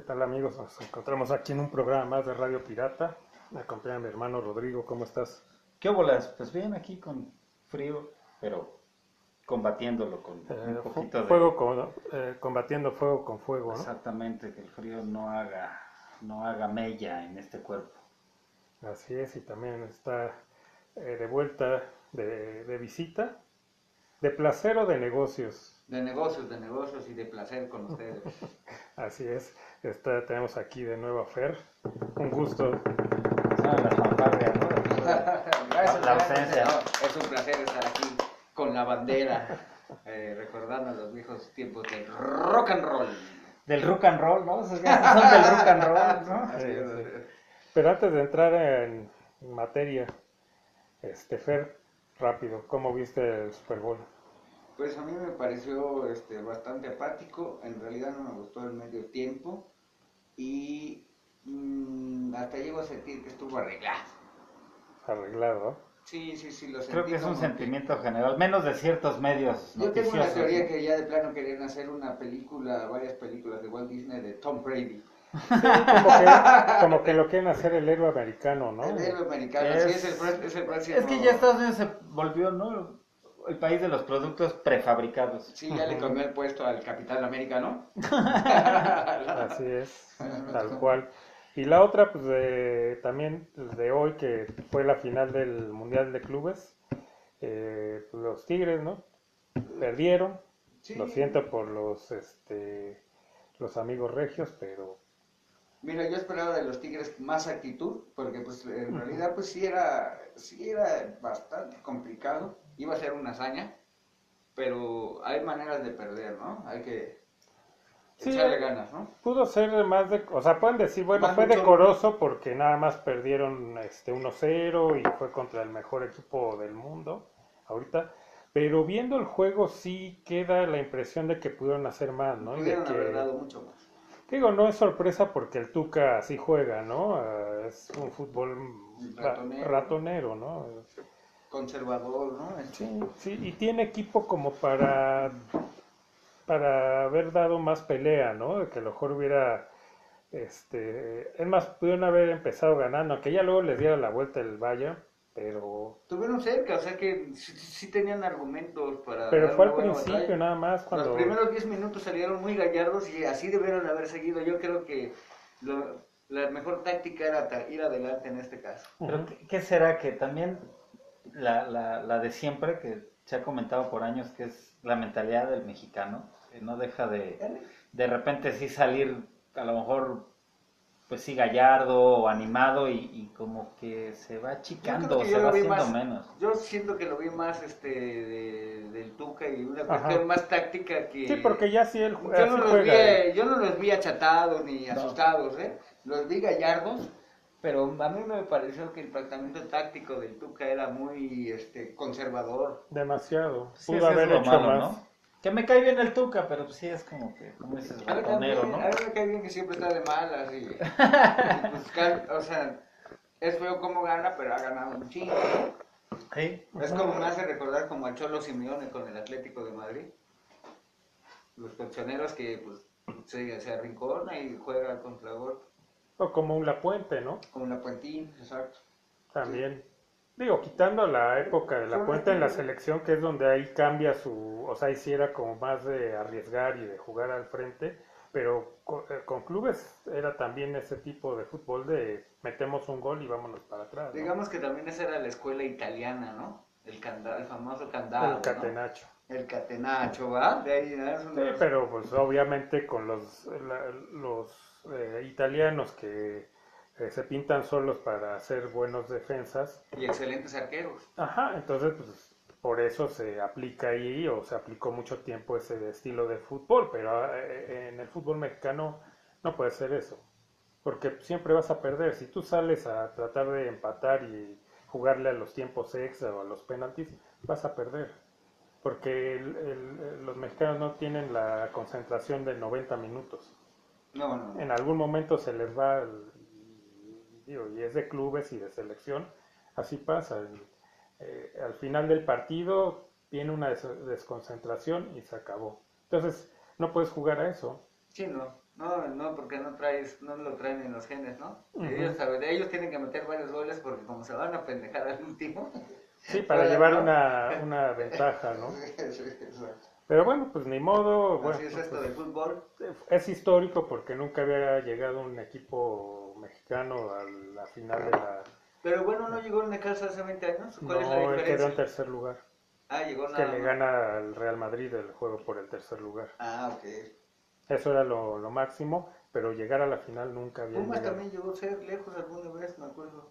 ¿Qué tal amigos? Nos encontramos aquí en un programa más de Radio Pirata. Me acompaña mi hermano Rodrigo, ¿cómo estás? ¿Qué bolas? Pues bien, aquí con frío, pero combatiéndolo con Eh, un poquito de... fuego con- eh, combatiendo fuego con fuego, ¿no? Exactamente, que el frío no haga, no haga mella en este cuerpo. Así es, y también está eh, de vuelta de, de visita, de placer o de negocios. De negocios, de negocios y de placer con ustedes. Así es, está, tenemos aquí de nuevo a Fer. Un gusto. Ah, la fanfarria, ¿no? Gracias, La gracias. ausencia. No, es un placer estar aquí con la bandera, eh, recordando los viejos tiempos del rock and roll. Del rock and roll, ¿no? Son del rock and roll, ¿no? Sí, sí. Pero antes de entrar en materia, este Fer, rápido, ¿cómo viste el Super Bowl? Pues a mí me pareció este, bastante apático, en realidad no me gustó el medio tiempo y mm, hasta llego a sentir que estuvo arreglado. Arreglado. Sí, sí, sí, lo sentí Creo que es un sentimiento general, menos de ciertos medios Yo tengo una teoría que ya de plano querían hacer una película, varias películas de Walt Disney de Tom Brady. Como que, como que lo quieren hacer el héroe americano, ¿no? El héroe americano, Es- sí, es el, es el próximo. Es que ya Estados Unidos se volvió, ¿no? El país de los productos prefabricados. Sí, ya le comió el puesto al Capitán América, ¿no? Así es, tal cual. Y la otra, pues de- también pues, de hoy, que fue la final del Mundial de Clubes, eh, pues, los Tigres, ¿no? Perdieron. Sí. Lo siento por los, este, los amigos regios, pero Mira, yo esperaba de los Tigres más actitud, porque pues en realidad pues sí era, sí era bastante complicado, iba a ser una hazaña, pero hay maneras de perder, ¿no? Hay que Sí. echarle ganas, ¿no? pudo ser más de, o sea, pueden decir, bueno, Más fue decoroso porque nada más perdieron este 1-0 y fue contra el mejor equipo del mundo ahorita, pero viendo el juego sí queda la impresión de que pudieron hacer más, ¿no? De Pudieron que- haber dado mucho más. Digo, no es sorpresa porque el Tuca así juega, ¿no? Ah, es un fútbol ra- Ratonero. ratonero, ¿no? Conservador, ¿no? Sí, sí, y tiene equipo como para, para haber dado más pelea, ¿no? De que a lo mejor hubiera, este, es más, pudieron haber empezado ganando, aunque ya luego les diera la vuelta el Bayern, pero, Estuvieron cerca, o sea que sí, sí tenían argumentos para. pero fue al principio batalla. nada más cuando, Los primeros 10 minutos salieron muy gallardos y así debieron haber seguido. Yo creo que lo- la mejor táctica era ir adelante en este caso. Pero ¿qué, qué será que también la, la, la de siempre, que se ha comentado por años, que es la mentalidad del mexicano, que no deja de de repente sí salir, a lo mejor, pues sí, gallardo o animado y, y como que se va achicando, se va haciendo más- menos. Yo siento que lo vi más este de- del Tuca y una Ajá. cuestión más táctica que. sí, porque ya sí él Yo no, los juega, vi, eh. yo no los vi achatados ni No. asustados, ¿eh? Los vi gallardos, pero a mí me pareció que el planteamiento táctico del Tuca era muy este, conservador. demasiado, Sí, pudo haber hecho malo, más. ¿no? Que me cae bien el Tuca, pero pues sí es como que, como dices, A ratonero, ¿no? a mí me cae bien que siempre está de malas y, pues, o sea, es feo cómo gana, pero ha ganado un chingo. Sí. Es como me hace recordar como al Cholo Simeone con el Atlético de Madrid. Los colchoneros que pues se, se arrincona y juega contra gol, O como un La Puente, ¿no? como la Puentín, exacto. También. Digo, quitando la época de la puente en la selección, que es donde ahí cambia su, o sea, hiciera como más de arriesgar y de jugar al frente, pero co- eh, con, clubes era también ese tipo de fútbol de metemos un gol y vámonos para atrás. ¿no? Digamos que también esa era la escuela italiana, ¿no? El, canda, el famoso candado. el ¿no? catenacho. El catenacho, ¿va? De ahí, ¿no? Es uno Sí, pero pues obviamente con los, la- los eh, italianos que eh, se pintan solos para hacer buenos defensas, Y excelentes arqueros. Ajá, entonces pues por eso se aplica ahí o se aplicó mucho tiempo ese estilo de fútbol, pero eh, en el fútbol mexicano no puede ser eso, porque siempre vas a perder. Si tú sales a tratar de empatar y jugarle a los tiempos extra o a los penaltis, vas a perder, porque el- el- los mexicanos no tienen la concentración de 90 minutos. No, no, no. En algún momento se les va, el- digo, y es de clubes y de selección, así pasa. el- eh, al final del partido viene una des- desconcentración y se acabó. Entonces, no puedes jugar a eso. Sí, no. No, no, porque no traes, no lo traen en los genes, ¿no? Ujú. ellos, saben- ellos tienen que meter varios goles porque como se van a pendejar al último. Sí, para llevar una, una ventaja, ¿no? Sí, exacto. Pero bueno, pues ni modo. Bueno, Así es esto pues, del fútbol. es histórico porque nunca había llegado un equipo mexicano a la final de la. Pero bueno, no llegó Necaxa hace 20 años. ¿Cuál es la No, él quedó en diferencia? tercer lugar. Ah, llegó Que nada le más. gana al Real Madrid el juego por el tercer lugar. Ah, ok. Eso era lo, lo máximo, pero llegar a la final nunca había Pumas llegado. también llegó a ser lejos alguna vez, me acuerdo.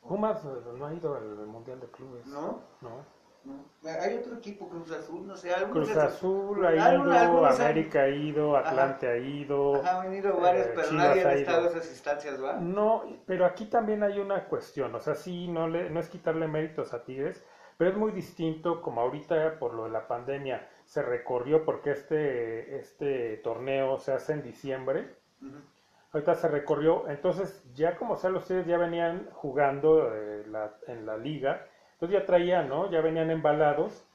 Pumas eh, no ha ido al Mundial de Clubes. ¿No? No. No. Hay otro equipo, Cruz Azul, no sé. Cruz de- Azul ha ido, algunos- algunos han- América ha ido, Atlante ha ido. Ajá, han venido varios, eh, pero Chivas nadie ha ha ido. estado esas instancias, ¿va? No, pero aquí también hay una cuestión, o sea, sí, no, le, no es quitarle méritos a Tigres, pero es muy distinto como ahorita por lo de la pandemia se recorrió porque este, este torneo se hace en diciembre, ahorita se recorrió, entonces ya como sea, los Tigres ya venían jugando eh, la- en la liga, entonces ya traían, ¿no? Ya venían embalados.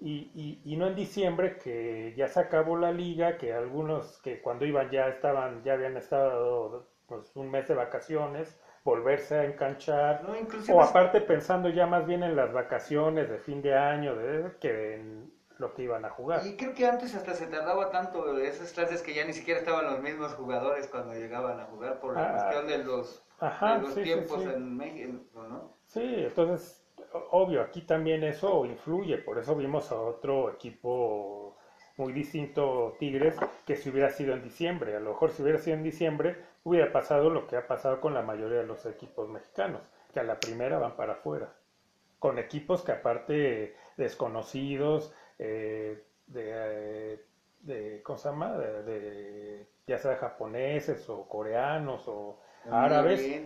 Y, y, y no en diciembre, que ya se acabó la liga, que algunos que cuando iban ya estaban, ya habían estado pues, un mes de vacaciones, volverse a enganchar, No, o aparte pensando ya más bien en las vacaciones de fin de año, de, que en lo que iban a jugar. Y creo que antes hasta se tardaba tanto esas clases que ya ni siquiera estaban los mismos jugadores cuando llegaban a jugar por la Ah, cuestión de los, Ajá, de los sí, tiempos sí. en México, ¿no? Sí, entonces, obvio, aquí también eso influye, por eso vimos a otro equipo muy distinto, Tigres, que si hubiera sido en diciembre, a lo mejor si hubiera sido en diciembre, hubiera pasado lo que ha pasado con la mayoría de los equipos mexicanos, que a la primera van para afuera, con equipos que aparte desconocidos, eh, de, eh, de, ¿cómo se llama? De, de- ya sea japoneses o coreanos o árabes.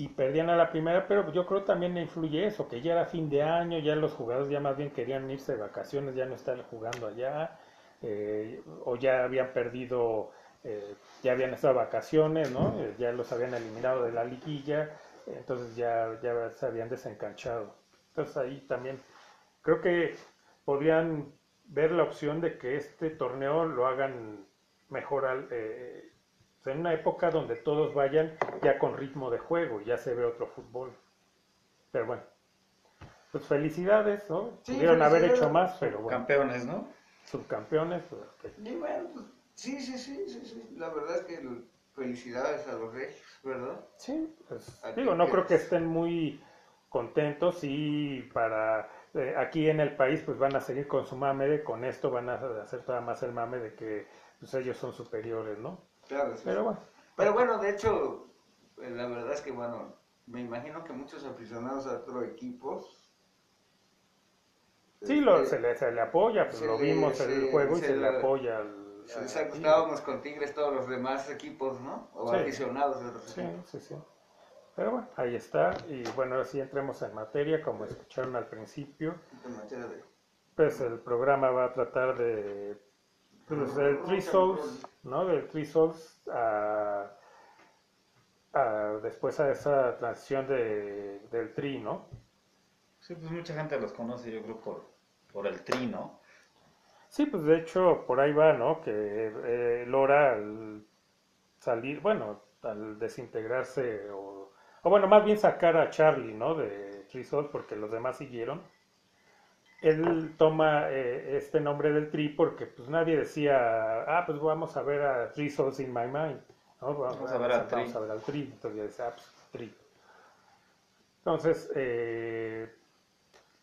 Y perdían a la primera, pero yo creo también influye eso, que ya era fin de año, ya los jugadores ya más bien querían irse de vacaciones, ya no estar jugando allá, eh, o ya habían perdido, eh, ya habían estado vacaciones, ¿no? Eh, ya los habían eliminado de la liguilla, entonces ya, ya se habían desencanchado. Entonces ahí también creo que podrían ver la opción de que este torneo lo hagan mejor al, o sea, en una época donde todos vayan ya con ritmo de juego, ya se ve otro fútbol. Pero bueno, pues felicidades, ¿no? Sí, Pudieron haber hecho más, pero bueno, Campeones, ¿no? subcampeones. pues. Y bueno, pues, sí, sí, sí, sí, sí. La verdad es que el- felicidades a los regios, ¿verdad? Sí, pues, digo, no que- creo que estén muy contentos y para eh, aquí en el país pues van a seguir con su mame, de, con esto van a hacer todavía más el mame de que pues, ellos son superiores, ¿no? Claro, sí. Pero bueno, Pero bueno, de hecho, eh, la verdad es que, bueno, me imagino que muchos aficionados a otros equipos. sí, lo, este, se, le, se le apoya, pues se lo le- vimos en el se- juego y se le le- apoya al... Con Tigres todos los demás equipos, ¿no? O Sí. aficionados de otros Sí, equipos. sí, sí. Pero bueno, ahí está. Y bueno, ahora sí entremos en materia, como escucharon al principio. En materia de- Pues el programa va a tratar de pues, del Three Souls, ¿no? Del Three Souls a, a- después a esa transición de, del Tri, ¿no? Sí, pues mucha gente los conoce, yo creo, por, por el tri, ¿no? Sí, pues de hecho por ahí va, ¿no? Que eh, Lora al salir, bueno, al desintegrarse o, o bueno, más bien sacar a Charlie, ¿no? De Three Souls porque los demás siguieron. Él toma eh, este nombre del Tri porque pues nadie decía, ah, pues vamos a ver a Three Souls in My Mind, ¿no? Vamos a ver al vamos Tri. a ver al Tri. Entonces decía, ah, pues Tri. Entonces, eh,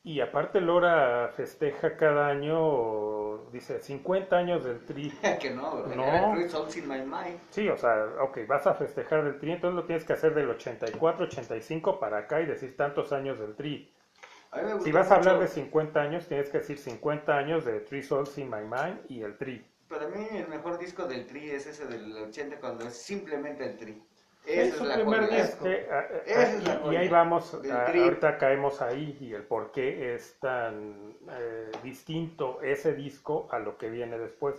y aparte Lora festeja cada año, dice, 50 años del Tri. que no, No. Three Souls in my mind. Sí, o sea, ok, vas a festejar del Tri, entonces lo tienes que hacer del 84, 85 para acá y decir tantos años del Tri. A mí me Si vas a hablar mucho- de 50 años, tienes que decir 50 años de Three Souls in My Mind y el Tri. Para mí el mejor disco del Tri es ese del 80 cuando es simplemente el Tri. Es Esa su es la primer disco. Ah, Esa es la y- y, ahí vamos, del ah, ahorita caemos ahí y el por qué es tan eh, distinto ese disco a lo que viene después.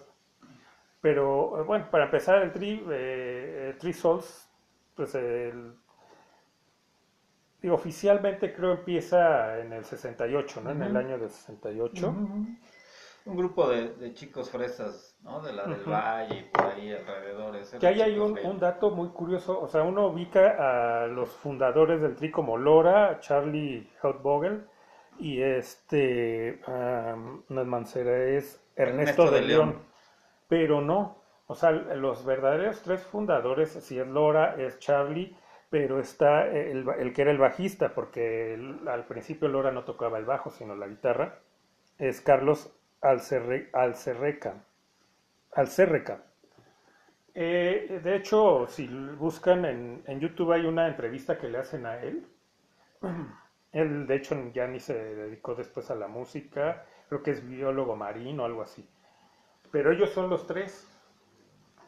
Pero eh, bueno, para empezar el Tri, eh, Three Souls, pues el, digo, oficialmente creo empieza en el 68, ¿no? En el año del 68. Un grupo de, de chicos fresas, ¿no? De la del. Valle y por ahí alrededor. ser Que ahí hay un, un dato muy curioso, o sea, uno ubica a los fundadores del Tri como Lora, Charlie Hautvogel y este, am, no es Mancera, es Ernesto, Ernesto de de León. León. pero no, o sea, los verdaderos tres fundadores, si es Lora, es Charlie, pero está el, el que era el bajista, porque al principio Lora no tocaba el bajo, sino la guitarra, es Carlos Alcerre- Alcerreca. Alcerreca. Eh, de hecho, si buscan en, en YouTube hay una entrevista que le hacen a él. Él, de hecho, ya ni se dedicó después a la música, creo que es biólogo marino o algo así. Pero ellos son los tres.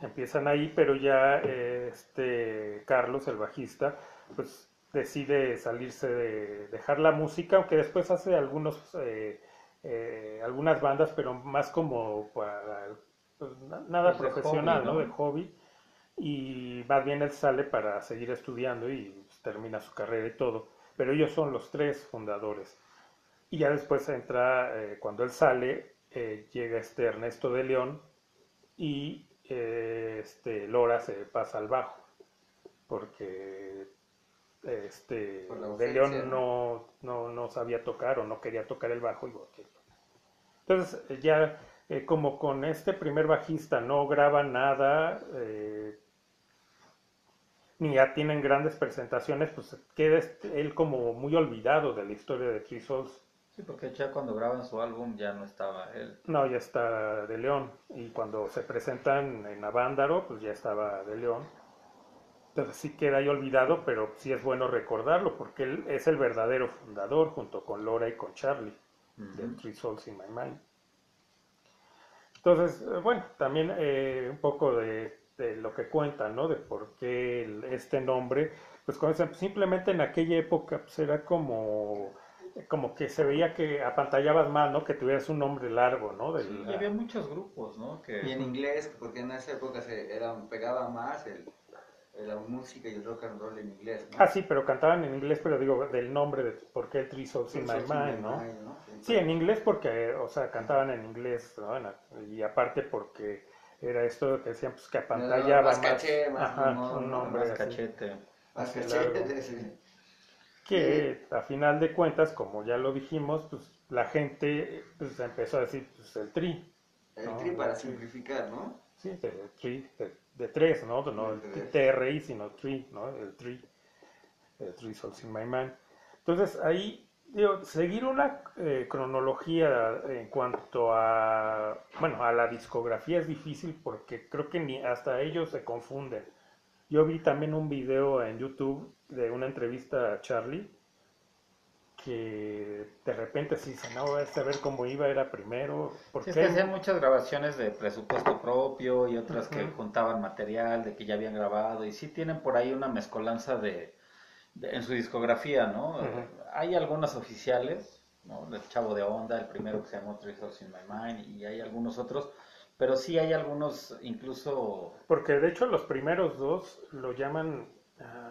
Empiezan ahí, pero ya eh, este Carlos, el bajista, pues decide salirse de dejar la música, aunque después hace algunos eh, eh, algunas bandas, pero más como para pues, na- nada Pues de profesional, hobby, ¿no? ¿no? De hobby. Y más bien él sale para seguir estudiando y pues, termina su carrera y todo. Pero ellos son los tres fundadores. Y ya después entra, eh, cuando él sale, eh, llega este Ernesto de León y este Lora se pasa al bajo. Porque este de León no, no, no sabía tocar o no quería tocar el bajo él. Entonces ya eh, como con este primer bajista no graba nada, eh, ni ya tienen grandes presentaciones, pues queda este- él como muy olvidado de la historia de Three Souls. Sí, porque ya cuando graban su álbum ya no estaba él. No, ya está de León. Y cuando se presentan en Avándaro, pues ya estaba de León. Entonces sí queda ahí olvidado, pero sí es bueno recordarlo, porque él es el verdadero fundador, junto con Laura y con Charlie, de. Three Souls in My Mind. Entonces, bueno, también eh, un poco de, de lo que cuentan, ¿no? De por qué el- este nombre, pues simplemente en aquella época pues era como, como que se veía que apantallabas más, ¿no? Que tuvieras un nombre largo, ¿no? Del- Sí, y había muchos grupos, ¿no? Que... Y en inglés, porque en esa época se era, pegaba más el, la música y el rock and roll en inglés, ¿no? Ah, sí, pero cantaban en inglés, pero digo, del nombre de por qué el Three Souls in My Mind, ¿no? Mind, ¿no? Sí, en inglés porque, o sea, cantaban en inglés, ¿no? Y aparte porque era esto que decían, pues que apantallaba más más, caché, más ajá, humor, un ¿no? nombre más así. cachete. Más cachete, sí. Que a final de cuentas, como ya lo dijimos, pues la gente pues, empezó a decir, pues el tri, El No, tri para simplificar, ¿no? sí, de, tri, de, de tres, ¿no? No el tres. TRI, sino tri, ¿no? El tri, el tri Souls in My Mind. Entonces ahí, digo, seguir una eh, cronología en cuanto a, bueno, a la discografía es difícil porque creo que ni hasta ellos se confunden. Yo vi también un video en YouTube de una entrevista a Charlie que de repente se dice, no, a saber cómo iba, era primero, ¿por Sí, es qué? que hacían muchas grabaciones de presupuesto propio y otras que juntaban material de que ya habían grabado y sí tienen por ahí una mezcolanza de, de- en su discografía, ¿no? Hay algunas oficiales, ¿no? El Chavo de Onda, el primero que se llamó Three in My Mind y hay algunos otros, pero sí hay algunos incluso Porque de hecho los primeros dos lo llaman ah,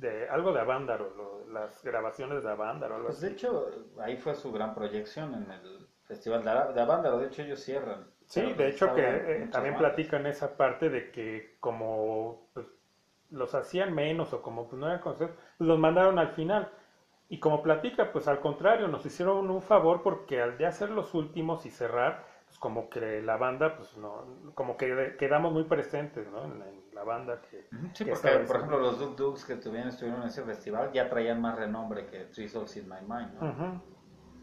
de algo de Avándaro, lo- las grabaciones de Avándaro, algo Pues de hecho, ahí fue su gran proyección en el Festival de, Avándaro. De hecho, ellos cierran. Sí, de hecho que eh, también platican esa parte de que como pues, los hacían menos o como pues, no eran conocidos, pues, los mandaron al final. Y como platica, pues al contrario, nos hicieron un favor porque al de hacer los últimos y cerrar, pues como que la banda, pues no, como que quedamos muy presentes, ¿no? En, en la banda que... Sí, que porque por ejemplo los Duk Duks que tuvieron, estuvieron en ese festival ya traían más renombre que Three Souls in My Mind.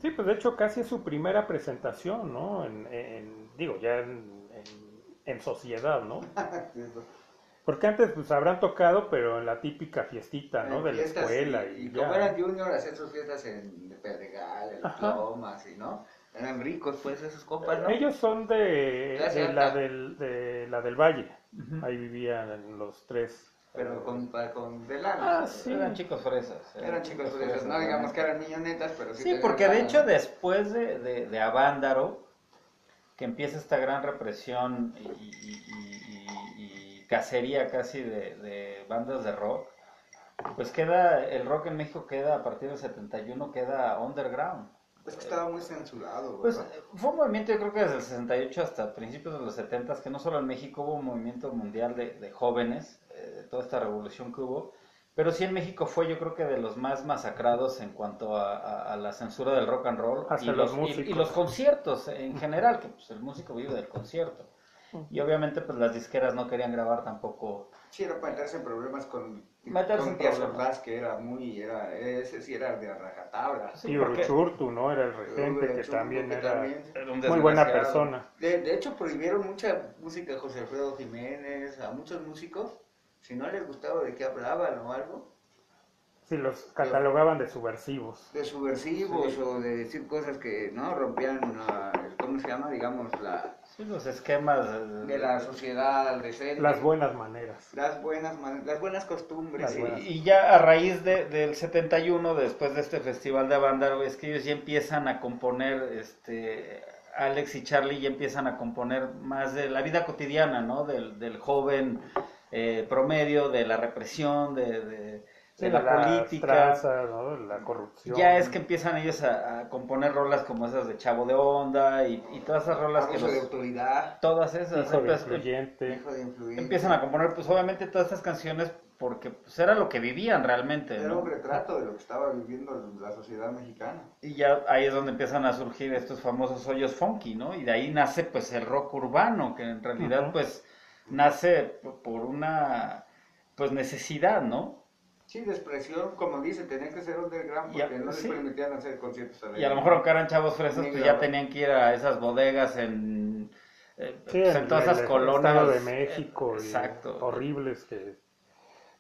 Sí, pues de hecho casi es su primera presentación, ¿no? En, en- digo, ya en, en- en sociedad, ¿no? Porque antes pues habrán tocado, pero en la típica fiestita, ¿no? En De la escuela y, y, como eran junior, hacían sus fiestas en Pedregal, en Ajá. Lomas, y no. Eran ricos, pues, esos compas, ¿no? Ellos son de, de la del, de la del Valle. Ujú. Ahí vivían los tres. Pero con, pa- con de lana. Ah, sí. Eran chicos fresas. Eran chicos fresas, no digamos que eran millonetas, pero sí. Sí, porque de lana, hecho después de, de, de Avándaro, que empieza esta gran represión y, y- y- y- y cacería casi de, de bandas de rock, pues queda, el rock en México queda a partir del 71, queda underground. Es que estaba muy censurado, Pues ¿verdad? fue un movimiento, yo creo que desde el 68 hasta principios de los 70, que no solo en México hubo un movimiento mundial de, de jóvenes, eh, de toda esta revolución que hubo, pero sí en México fue yo creo que de los más masacrados en cuanto a, a- a la censura del rock and roll Hasta y los los, y- músicos. y los conciertos en general, que pues, el músico vive del concierto. Y obviamente pues las disqueras no querían grabar tampoco. Sí, era para meterse en problemas con, Meterse con en Díaz problemas. Ordaz, que era muy, era, ese sí era de rajatabla. Sí, y Uruchurtu, ¿no? Era el regente, que también que era también- Era un muy buena persona. De, de hecho, prohibieron mucha música de José Alfredo Jiménez, a muchos músicos, si no les gustaba de qué hablaban o algo, Sí, los catalogaban de subversivos. de subversivos o de decir cosas que no rompían, la- ¿cómo se llama? Digamos, la, Sí, los esquemas de la sociedad decente. Las buenas maneras. las buenas, man- las buenas costumbres. Las sí. buenas. Y ya a raíz de, del 71, después de este festival de banda, güey, es que ellos ya empiezan a componer, este, Alex y Charlie ya empiezan a componer más de la vida cotidiana, ¿no? Del, del joven eh, promedio, de la represión, de, de- de la las política. tranzas, ¿no? La corrupción. Ya es que empiezan ellos a, a componer rolas como esas de Chavo de Onda y, y todas esas rolas que Abuso de los- autoridad, todas esas Hijo de empiezan- influyente. hijo de influencia. empiezan a componer pues obviamente todas estas canciones porque pues era lo que vivían realmente, Era ¿no? un retrato de lo que estaba viviendo la sociedad mexicana. Y ya ahí es donde empiezan a surgir estos famosos hoyos funky, ¿no? Y de ahí nace pues el rock urbano, que en realidad Ujú. pues nace por una pues necesidad, ¿no? Sí, de expresión, como dice, tenía que ser underground a- porque no les sí. permitían hacer conciertos Y a lo mejor aunque eran chavos frescos, Ni pues ya tenían que ir a esas bodegas en, eh, Sí, pues, en todas el- esas el colonias. Estado de México. eh, y Exacto. horribles que,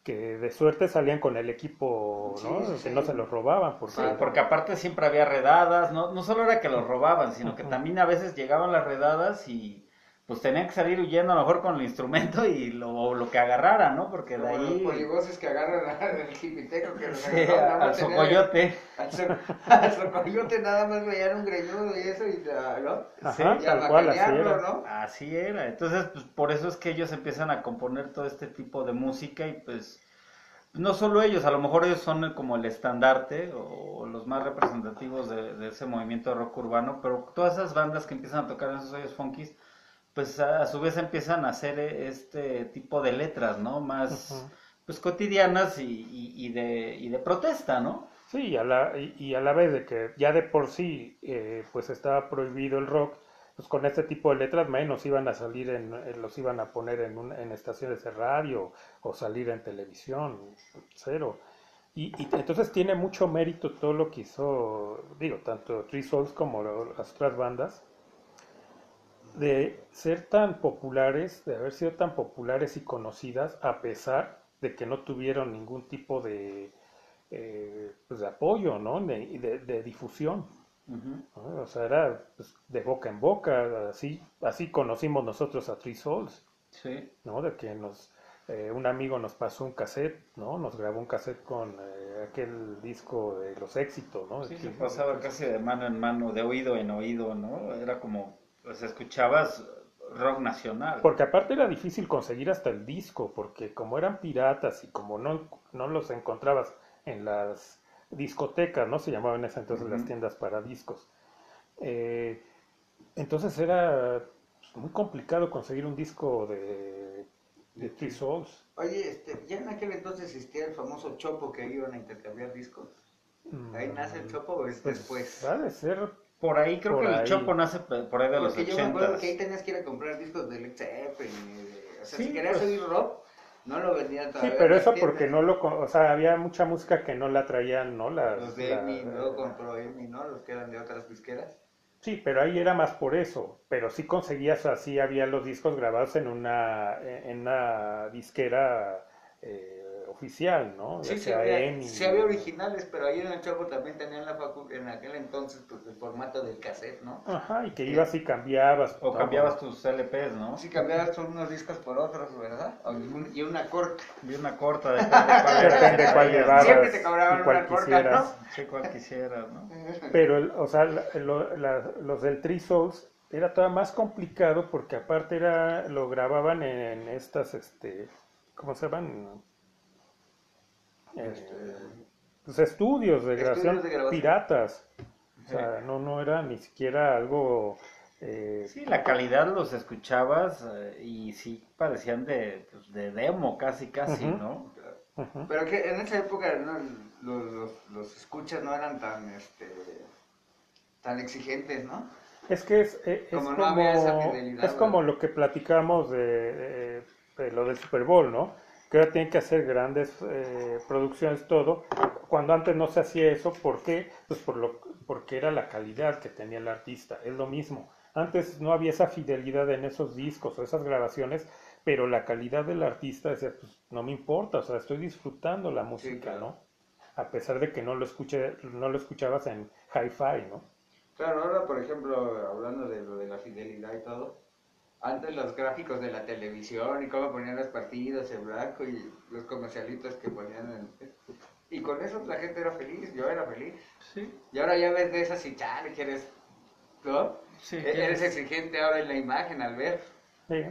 que de suerte salían con el equipo, ¿no? Sí, sí, que no se los robaban. Porque, Sí, porque aparte siempre había redadas, no, no solo era que los robaban, sino que también a veces llegaban las redadas y pues tenían que salir huyendo a lo mejor con el instrumento y lo, lo que agarraran, ¿no? Porque de Como los ahí... polivoces que agarran al jipiteco que los Sí, agarraron, nada al socoyote. Al, so- al socoyote nada más veían un greñudo y eso y ¿no? Ajá, Sí, tal cual, así era. ¿no? Así era. Entonces, pues por eso es que ellos empiezan a componer todo este tipo de música y pues no solo ellos, a lo mejor ellos son como el estandarte o los más representativos de, de ese movimiento de rock urbano, pero todas esas bandas que empiezan a tocar en esos hoyos funkies, pues a, a su vez empiezan a hacer eh, este tipo de letras, ¿no? Más pues cotidianas y, y- y de, y de protesta, ¿no? Sí, y a la, y, a la vez de que ya de por sí eh, pues estaba prohibido el rock, pues con este tipo de letras menos iban a salir, en, en- los iban a poner en, un- en estaciones de radio o salir en televisión, cero. Y, y entonces tiene mucho mérito todo lo que hizo, digo, tanto Three Souls como las otras bandas, de ser tan populares, de haber sido tan populares y conocidas, a pesar de que no tuvieron ningún tipo de, eh, pues de apoyo, ¿no? De, de- de difusión. O sea, era pues, de boca en boca, así, así conocimos nosotros a Three Souls, Sí. ¿no? De que nos, eh, un amigo nos pasó un cassette, ¿no? Nos grabó un cassette con eh, aquel disco de los éxitos, ¿no? Sí, De se que- pasaba casi de mano en mano, de oído en oído, ¿no? Era como, pues escuchabas rock nacional. Porque aparte era difícil conseguir hasta el disco, porque como eran piratas y como no, no los encontrabas en las discotecas, ¿no? Se llamaban en ese entonces las tiendas para discos. eh, entonces era pues, muy complicado conseguir un disco de, de Three Souls. Oye, este, ya en aquel entonces existía el famoso chopo que iban a intercambiar discos. ¿Ahí nace el chopo o es Pues, después? Ha de ser, Por ahí creo Por que el ahí. Chopo nace por ahí de los Porque yo me acuerdo que ahí tenías que ir a comprar discos de Led Zeppelin. y de- o sea, Sí, si querías pues. oír rock, no lo vendían sí, todavía. pero en eso porque no lo, con- o sea, había mucha música que no la traían, ¿no? Las, Los de la- Emi, luego compró Emi, ¿no? Los que eran de otras disqueras. Sí, pero ahí era más por eso. Pero sí conseguías, así había los discos grabados en una, en una disquera eh, oficial, ¿no? Sí, Ya sí sea había, EMI. sí había originales, pero ahí en el Chopo también tenían la facu en aquel entonces pues, el formato del cassette, ¿no? Ajá, y que ibas y cambiabas. O ¿no? cambiabas tus LPs, ¿no? Si cambiabas unos discos por otros, ¿verdad? O un- Y una corta. Vi una corta, depende de cuál llevabas Siempre te cobraban y una corta, quisieras. Sí, cuál quisieras, ¿no? Pero, el- o sea, la- lo- la- los del Three Souls era todavía más complicado porque aparte era, lo grababan en, en estas, este, ¿cómo se llaman? Este, pues estudios de Estudios grabación de grabación. piratas. O sea, no, no era ni siquiera algo... eh, Sí, la calidad los escuchabas eh, y sí parecían de, pues, de demo casi, casi. ¿no? Pero que en esa época ¿no? los, los, los escuchas no eran tan, este, tan exigentes, ¿no? Es que es, eh, es Como como, no había esa fidelidad, es como lo que platicamos de, de- de lo del Super Bowl, ¿no? Que ahora tienen que hacer grandes eh, producciones, todo. Cuando antes no se hacía eso, ¿por qué? Pues por lo, porque era la calidad que tenía el artista, es lo mismo. Antes no había esa fidelidad en esos discos o esas grabaciones, pero la calidad del artista decía, pues no me importa, o sea, estoy disfrutando la música, claro. ¿no? A pesar de que no lo escuché, no lo escuchabas en hi-fi, ¿no? Claro, ahora por ejemplo, hablando de lo de la fidelidad y todo, antes los gráficos de la televisión y cómo ponían los partidos en blanco y los comercialitos que ponían en... Y con eso la gente era feliz, yo era feliz. Sí, Y ahora ya ves de esas y chale, que eres... ¿No? sí. E- Eres exigente ahora en la imagen al ver. Sí,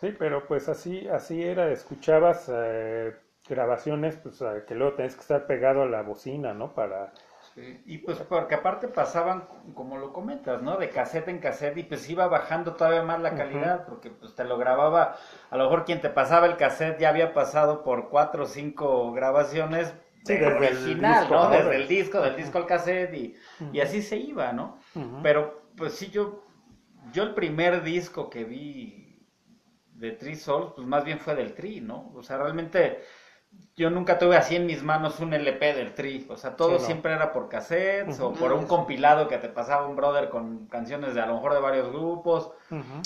sí, pero pues así, así era, escuchabas eh, grabaciones, pues eh, que luego tenías que estar pegado a la bocina, ¿no? Para, Sí, Y pues porque aparte pasaban, como lo comentas, ¿no? De cassette en cassette y pues iba bajando todavía más la calidad porque pues te lo grababa, a lo mejor quien te pasaba el cassette ya había pasado por cuatro o cinco grabaciones Sí, el original, disco, ¿no? Desde el disco, del disco al cassette y, y así se iba, ¿no? Pero pues sí, yo, yo el primer disco que vi de Tri Souls, pues más bien fue del Tri, ¿no? O sea, realmente yo nunca tuve así en mis manos un LP del Tri, o sea, todo Sí, no. siempre era por cassettes o por un compilado que te pasaba un brother con canciones de a lo mejor de varios grupos,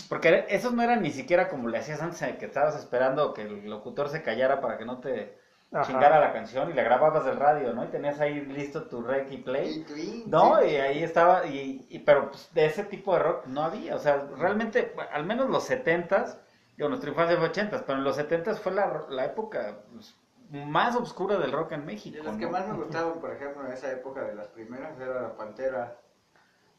porque esos no eran ni siquiera como le hacías antes, eh, que estabas esperando que el locutor se callara para que no te Ajá. chingara la canción y la grababas del radio, ¿no? Y tenías ahí listo tu rec y play. No, sí. y ahí estaba, y, y- pero pues, de ese tipo de rock no había, o sea, realmente, al menos los setentas, digo, nuestra infancia fue ochentas, pero en los setentas fue la, la época pues, más oscura del rock en México, los que ¿no? más me gustaban, por ejemplo, en esa época de las primeras era la Pantera.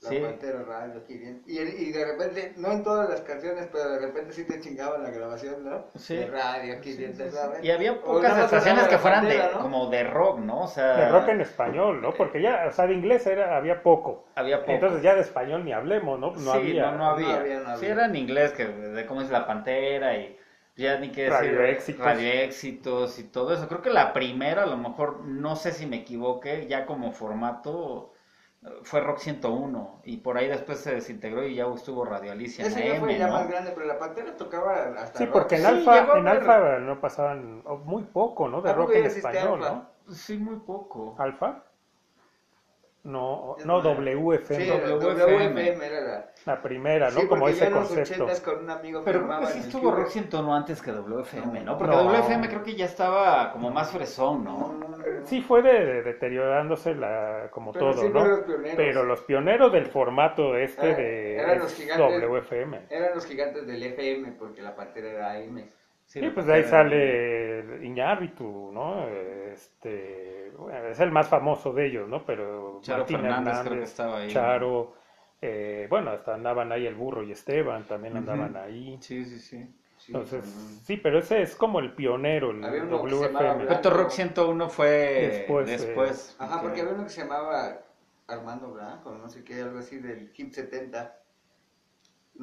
La Sí. Pantera Radio, aquí bien. Y, y de repente, no en todas las canciones, pero de repente sí te chingaban la grabación, ¿no? Sí. De radio, aquí bien, sabes. Y había pocas estaciones que fueran de, como de rock, ¿no? O sea, De rock en español, ¿no? Porque ya, o sea, de inglés era, había poco. había poco. Entonces ya de español ni hablemos, ¿no? No sí, había. no, no había. No había, no Sí, era en inglés, que de cómo es la pantera y ya ni qué decir. Radio Éxitos. Radio Éxitos y todo eso. Creo que la primera, a lo mejor, no sé si me equivoqué, ya como formato fue Rock 101 y por ahí después se desintegró y ya estuvo Radio Alicia en Ese ya fue AM, ya ¿no? más grande, pero la Pantera tocaba hasta Sí, rock. porque en Sí, Alfa, en Alfa no pasaban muy poco, ¿no? De ¿A rock en español, Alfa? ¿no? Sí, muy poco. Alfa. No, no, no. WFM, Sí, WFM. WFM era la... la primera, ¿no? Sí, Como porque ese concepto. con un amigo Pero creo que sí en el estuvo. Rock 101 antes que WFM, ¿no? No. Porque No. WFM creo que ya estaba como más fresón, No. Sí fue de, de- deteriorándose la, como Pero todo, sí ¿no? los. Pero los pioneros del formato este de eran los es gigantes. WFM. Eran los gigantes del FM porque la Pantera era AM. Sí, la pues de ahí sale Iñárritu, ¿no? Este, bueno, es el más famoso de ellos, ¿no? Pero Charo Martín Fernández creo que Hernández, estaba ahí. Charo, eh, bueno, hasta andaban ahí el burro y Esteban, también andaban Ujú. ahí. Sí, sí, sí. Sí, Entonces, sí, pero ese es como el pionero, el Había uno que se llamaba WFM. Beto Rock 101 fue Después, después. eh, Ajá, porque que- había uno que se llamaba Armando Blanco, no sé qué, algo así del Hip 70.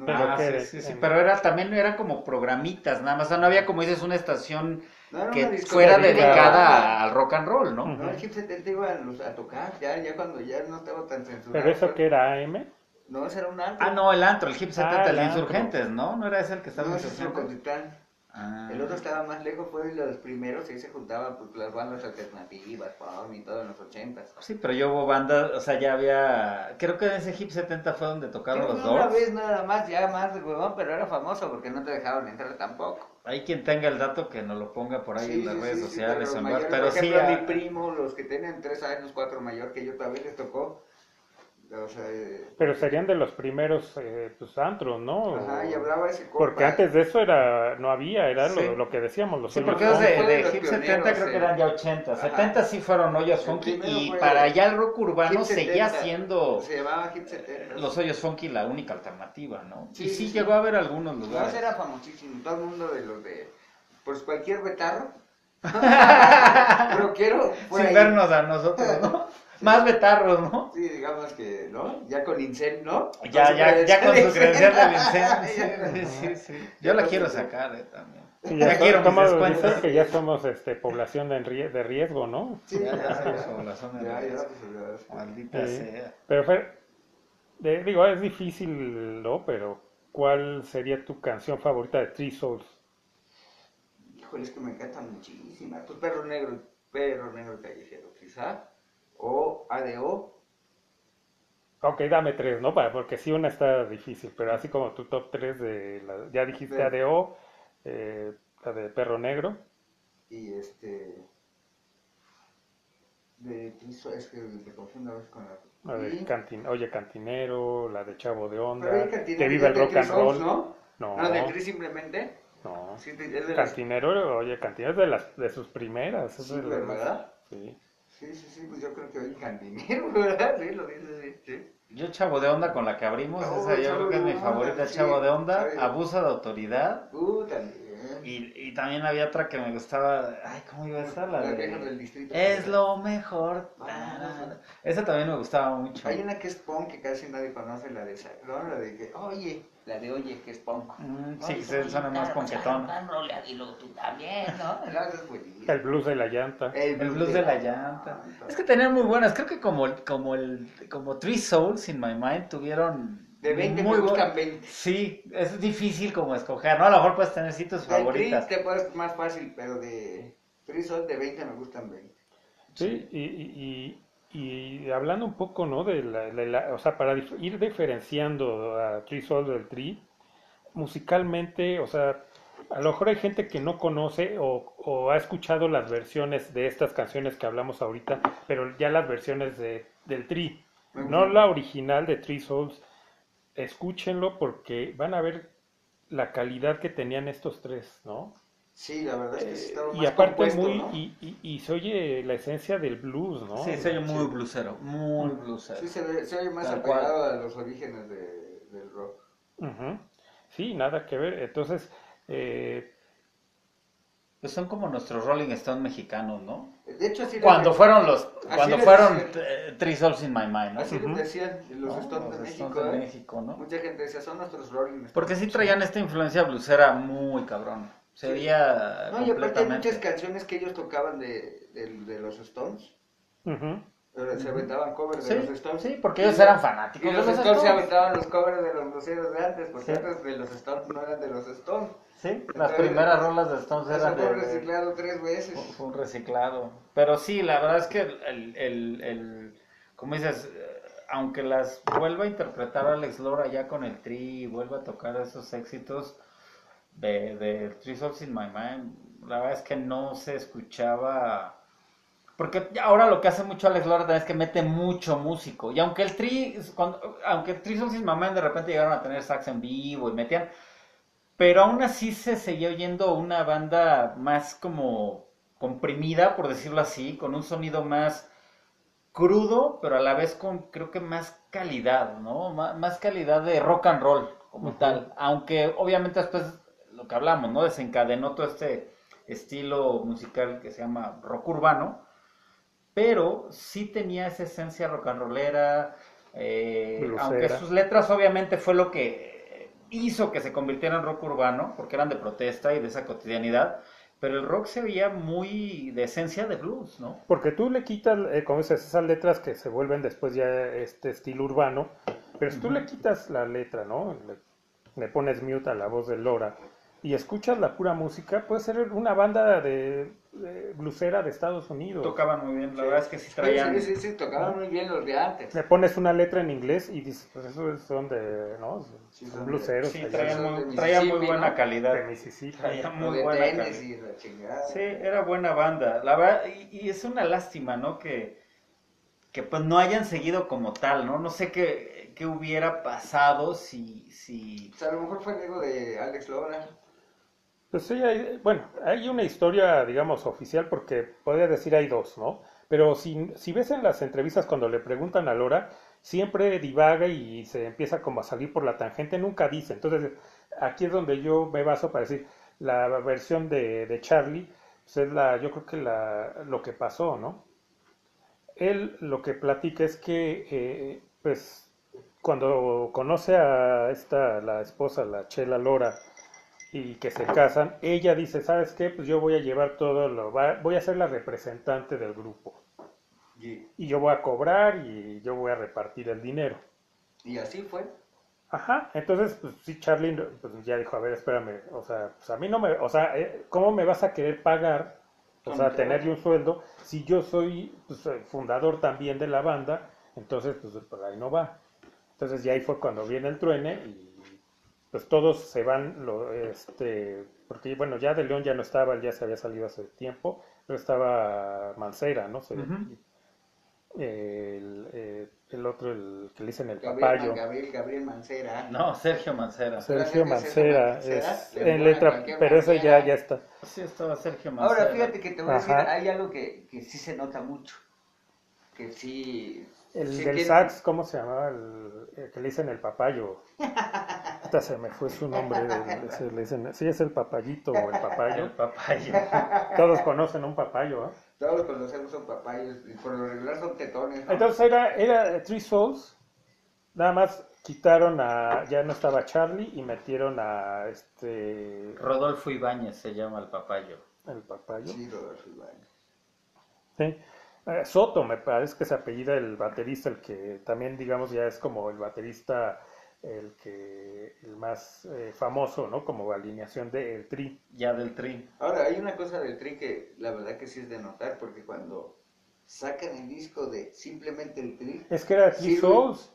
Ah, sí, sí, sí, pero era también eran como programitas, nada más, o sea, no había como dices una estación no que una fuera dedicada dedicada al rock and roll, ¿no? Ujú. No, el Hip 70 iba a, los- a tocar ya, ya cuando ya no estaba tan censurado. Pero eso que era AM, No, ese era un antro. Ah, no, el antro, el Hip 70, Ah, el de el antro. Insurgentes, ¿no? ¿No era ese el que estaba No, en el. Ah. El otro estaba más lejos, fue de los primeros, y ahí se juntaban pues, las bandas alternativas, punk y todo en los ochentas. Sí, pero yo hubo bandas, o sea, ya había, creo que en ese Hip 70 fue donde tocaron los que Una dos. vez nada más, ya más de huevón, pero era famoso porque no te dejaban entrar tampoco. Hay quien tenga el dato que nos lo ponga por ahí Sí, en las sí, redes sí, sociales o en mayor- pero por sí, ejemplo, a mi primo, los que tienen tres años, cuatro mayor que yo, todavía les tocó. O sea, eh, pero serían de los primeros eh, pues, antros, ¿no? ajá, y hablaba ese compa. Porque antes de eso era no había, era Sí. lo, lo que decíamos, los Sí, hoyos porque esos de, de los Hip pioneros, 70 creo que eran ya 80. Ajá. 70 sí fueron hoyos El funky y fue para allá el rock urbano Hip seguía 70. siendo Se llamaba Hip 70. los hoyos funky la única alternativa, ¿no? Sí, y sí, sí, llegó a haber algunos No, lugares. era famosísimo, todo el mundo de los de, pues cualquier betarro. Pero quiero, Sin ahí. vernos a nosotros, ¿no? Más betarros, ¿no? Sí, digamos que, ¿no? Ya con Incel, ¿no? Ya, ya, ya con su credencial del incendio. Sí, sí, sí. Yo la quiero sacar, eh, también. Sí, Ya ya quiero descuentos. dicen que ya somos este, población de, de riesgo, ¿no? Sí, Ya, ya somos población de Ya, ya, riesgo. pues, ya. Maldita Sí. sea. Pero, Fer, de- digo, es difícil, ¿no? Pero, ¿cuál sería tu canción favorita de Three Souls? Híjole, es que me encantan muchísimas. Pues Perro Negro, Perro Negro Callejero, quizá. O ADO. Ok, dame tres, ¿no? Para- Porque sí, una está difícil, pero así como tu top tres de, la- ya dijiste Sí. ADO, eh, la de Perro Negro, Y este. De es que me confundo a veces con la. la de y- Cantin, Oye Cantinero, la de Chavo de Onda, Que viva el de rock and roll. ¿no? No, No, de Three simplemente. no. Sí, de- es de las- Cantinero, Oye Cantinero es de, las, de sus primeras. es Sí, de las- ¿verdad? Sí. Sí, sí, sí, pues yo creo que hoy cantinero, ¿verdad? Sí, lo dices, sí, sí. Yo Chavo de Onda con la que abrimos, Oh, esa yo creo que es mi favorita, sí, Chavo de Onda, sí. abusa de autoridad. Uh, también. Y, y también había otra que me gustaba, ay, ¿cómo iba a estar? La viejas de... del distrito. Es lo mejor. Ah, Esa también me gustaba mucho. Hay una que es punk que casi nadie conoce, la de esa, ¿no? La de que, oye, la de oye, que es punk. Mm, No, sí, y se suena más ponquetón. Dilo tú también, ¿no? No, eso es buenísimo. El blues de la llanta. El blues de la llanta. Es que tenían muy buenas. Creo que como el, como el, como Three Souls in My Mind tuvieron. De 20 muy me bu- gustan 20. Sí, es difícil como escoger, ¿no? A lo mejor puedes tener sí Tri favoritas. te puedes más fácil, pero de Three Souls de 20 me gustan 20. Sí, y, y, y, y hablando un poco, ¿no? De la, de la- o sea, para dif- ir diferenciando a Three Souls del Tree, musicalmente, o sea, a lo mejor hay gente que no conoce o, o ha escuchado las versiones de estas canciones que hablamos ahorita, pero ya las versiones de, del Tree, no la original de Three Souls, escúchenlo porque van a ver la calidad que tenían estos tres, ¿no? Sí, la verdad es que sí estaba Eh, y más aparte compuesto, muy, ¿no? y, y, y se oye la esencia del blues, ¿no? Sí, soy muy blusero, muy blusero. Sí, se, ve- se oye más Tal apegado a los orígenes de, del rock. Ujú. Sí, nada que ver. Entonces, eh, Pues son como nuestros Rolling Stones mexicanos, ¿no? De hecho, así Cuando les- fueron los, Así cuando fueron decían. eh, Three Souls in My Mind, ¿no? Así Ujú. les decían los ¿No? Stones de Los México, Stones de ¿eh? México, ¿no? Mucha gente decía, son nuestros Rolling Stones. Porque sí traían esta influencia blusera muy cabrón. Se Sí. veía No, y aparte hay muchas canciones que ellos tocaban de, de, de los Stones. ujú. Eh, Se aventaban covers de Sí, los Stones. sí, porque ellos eran fanáticos Y de los los Stones se aventaban los covers de los bluseros de antes, porque Sí. antes de los Stones no eran de los Stones. Sí, las Entonces, primeras rolas de Stones eran fue de, reciclado tres veces. Fue un reciclado. Pero sí, la verdad es que el, el, el- como dices, eh, aunque las vuelva a interpretar Alex Lora ya con el Tri y vuelva a tocar esos éxitos de, de Three Souls in My Mind, la verdad es que no se escuchaba. Porque ahora lo que hace mucho Alex Lora es que mete mucho músico. Y aunque el Tri, cuando, aunque Three Souls in My Mind de repente llegaron a tener sax en vivo y metían, pero aún así se seguía oyendo una banda más como comprimida, por decirlo así, con un sonido más crudo, pero a la vez con creo que más calidad, ¿no? Má- Más, calidad de rock and roll como tal. Aunque obviamente después lo que hablamos, ¿no? Desencadenó todo este estilo musical que se llama rock urbano, pero sí tenía esa esencia rock and rollera, eh, aunque sus letras obviamente fue lo que hizo que se convirtiera en rock urbano, porque eran de protesta y de esa cotidianidad, pero el rock se veía muy de esencia de blues, ¿no? Porque tú le quitas, eh, como dices, esas letras que se vuelven después ya este estilo urbano, pero si tú le quitas la letra, ¿no? Le, le pones mute a la voz de Lora y escuchas la pura música, puede ser una banda de, de blusera de Estados Unidos. Tocaban muy bien, la Sí. verdad es que sí traían... sí, sí, sí, tocaban muy bien los de antes. Le pones una letra en inglés y dices, pues eso son de, ¿no? Sí, Son bluseros Sí, traían muy, traían muy buena ¿no? calidad. de Mississippi. Traía O muy de buena tenis calidad. y la chingada. Sí, era buena banda. La verdad, y, y es una lástima, ¿no? Que, que pues no hayan seguido como tal, ¿no? No sé qué, qué hubiera pasado si, si... O sea, a lo mejor fue el ego de Alex Lora. Pues sí, hay- bueno, hay una historia, digamos, oficial, porque podría decir hay dos, ¿no? Pero si, si ves en las entrevistas cuando le preguntan a Lora, siempre divaga y se empieza como a salir por la tangente, nunca dice. Entonces, aquí es donde yo me baso para decir, la versión de, de Charlie, pues es la, yo creo que la, lo que pasó, ¿no? él lo que platica es que, eh, pues, cuando conoce a esta, la esposa, la Chela Lora, y que se casan, ella dice, ¿sabes qué? Pues yo voy a llevar todo lo, va- voy a ser la representante del grupo. Y, Y yo voy a cobrar y yo voy a repartir el dinero. y así fue. Ajá, entonces, pues sí, Charlie pues, ya dijo, a ver, espérame, o sea, pues a mí no me, o sea, eh, ¿cómo me vas a querer pagar, o sea, todo. tener yo un sueldo, si yo soy pues, el fundador también de la banda, entonces, pues por ahí no va. Entonces ya ahí fue cuando viene el truene y pues todos se van, lo, este, porque bueno, ya de León ya no estaba, él ya se había salido hace tiempo, pero estaba Mancera, ¿no? Se- el, eh, el otro, el que le dicen el Gabriel, papayo. Gabriel, Gabriel Mancera. No, Sergio Mancera. Sergio Sergio Mancera, Mancera, es le en letra, pero ese ya, ya está. Sí, estaba Sergio Mancera. Ahora fíjate que te voy a decir, Ajá. hay algo que, que sí se nota mucho. Que sí. El sí del sax, ¿cómo se llamaba? El, el que le dicen el papayo. Se me fue su nombre. ese le dicen, sí, es el papayito o el El papayo. papayo. Todos conocen un papayo. ¿eh? Todos conocemos son papayos y por lo regular son tetones. ¿no? Entonces era, era Three Souls. Nada más quitaron a. Ya no estaba Charlie y metieron a este. Rodolfo Ibáñez se llama el papayo. El papayo. Sí, Rodolfo Ibáñez. Sí. Eh, Soto, me parece que se apellida el baterista, el que también, digamos, ya es como el baterista, el que el más eh, famoso, ¿no? Como alineación de El Tri. Ya del tri. Ahora, hay una cosa del Tri que la verdad que sí es de notar, porque cuando sacan el disco de simplemente el Tri, Es que era Three Sí, Souls.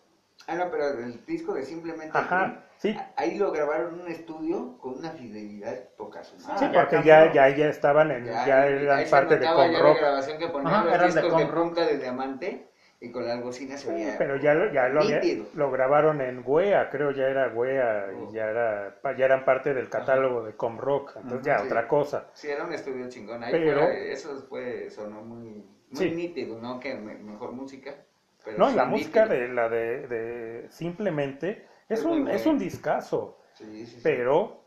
ah, no, pero el disco de simplemente Ajá, el sí. Tri, a- ahí lo grabaron en un estudio con una fidelidad poca su madre. Sí, Ah, ya porque cambió. ya, ya, ya estaban en, ya, ahí- eran parte de ya Rock. la grabación que ponían Ajá, los de discos de, Rock. punta de diamante y con la bocina se oía. Pero ya, lo- ya lo, había- lo grabaron en Wea, creo ya era Wea Oh. y ya, era, ya eran parte del catálogo de Com Rock. Entonces ya Sí. otra cosa. Sí, era un estudio chingón. Ahí Pero- eso fue, sonó muy, muy Sí. nítido, ¿no? Que me- mejor música. pero No, la música nítido. de la de, de simplemente es Es un, es un discazo. Sí, sí, sí. pero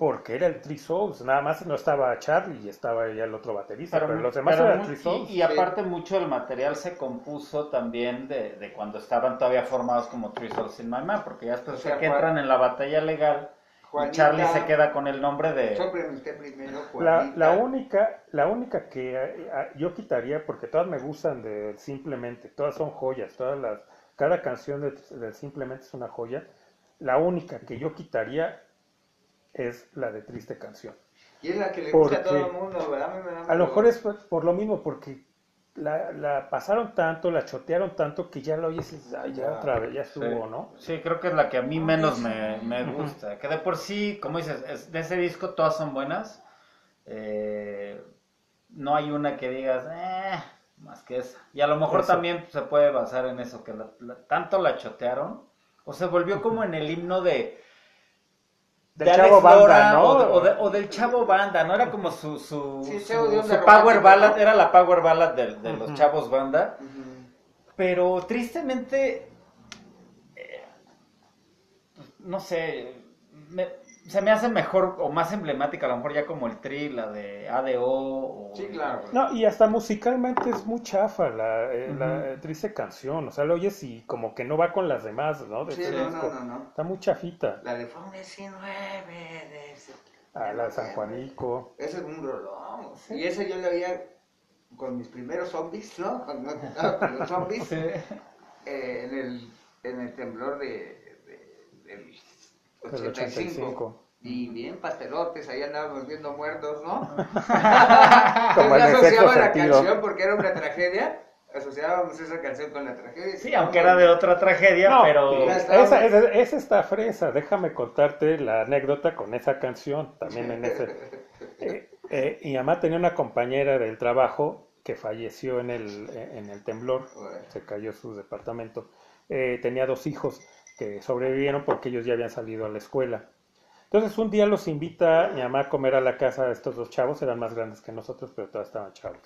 porque era el Three Souls, nada más no estaba Charlie y estaba ya el otro baterista, pero, los demás pero eran mu- Three Souls. y, y aparte mucho del material se compuso también de, de cuando estaban todavía formados como Three Souls in My Mind, porque ya después O sea, que Juan- entran en la batalla legal y Juanita, Charlie se queda con el nombre de... Sópreme usted primero, La, la única, la única que eh, eh, yo quitaría, porque todas me gustan de simplemente, todas son joyas, todas las, cada canción de, de simplemente es una joya. La única que yo quitaría es la de Triste Canción. Y es la que le ¿Por gusta a todo el mundo, ¿verdad? A mí me da A lo mejor es por, por lo mismo, porque la, la pasaron tanto, la chotearon tanto que ya lo oyes y dices, "Ay, ya otra vez, ya Sí. estuvo, ¿no? Sí, creo que es la que a mí menos me, me Ujú. gusta. Que de por sí, como dices, es- de ese disco todas son buenas. Eh, no hay una que digas, eh, más que esa. Y a lo mejor Eso. también se puede basar en eso, que la- la- tanto la chotearon, o se volvió como en el himno de... Del de Chavo Alex Banda, Lora, ¿no? O, de- o de- o del Chavo Banda, ¿no? Era como su, su, Sí, su- su power ballad, era la power ballad de, de los. Chavos Banda. Pero tristemente, eh, no sé, me- se me hace mejor o más emblemática, a lo mejor ya como el tri, la de ADO. O sí, claro. No, y hasta musicalmente es muy chafa la, eh, eh, triste canción. O sea, lo oyes y como que no va con las demás, ¿no? De sí, no, no, no, Está muy chafita. La de Fon 19 de... Ah, la de San Juanico. Ese es un rolón. Sí. Y ese yo le veía con mis primeros zombies, ¿no? No, con los zombies. sí. eh, en, el, en el temblor de, de, de 85. El 85. Y bien pastelotes, ahí andábamos viendo muertos, ¿no? Como asociaba la canción porque era una tragedia. Asociábamos esa canción con la tragedia. Sí, aunque era de otra tragedia, pero... Esa, es esta fresa, déjame contarte la anécdota con esa canción, también en ese... eh, eh, tenía una compañera del trabajo que falleció en el, eh, en el temblor, se cayó su departamento, eh, tenía dos hijos que sobrevivieron porque ellos ya habían salido a la escuela. Entonces un día los invita mi mamá a comer a la casa de estos dos chavos, eran más grandes que nosotros, pero todos estaban chavos.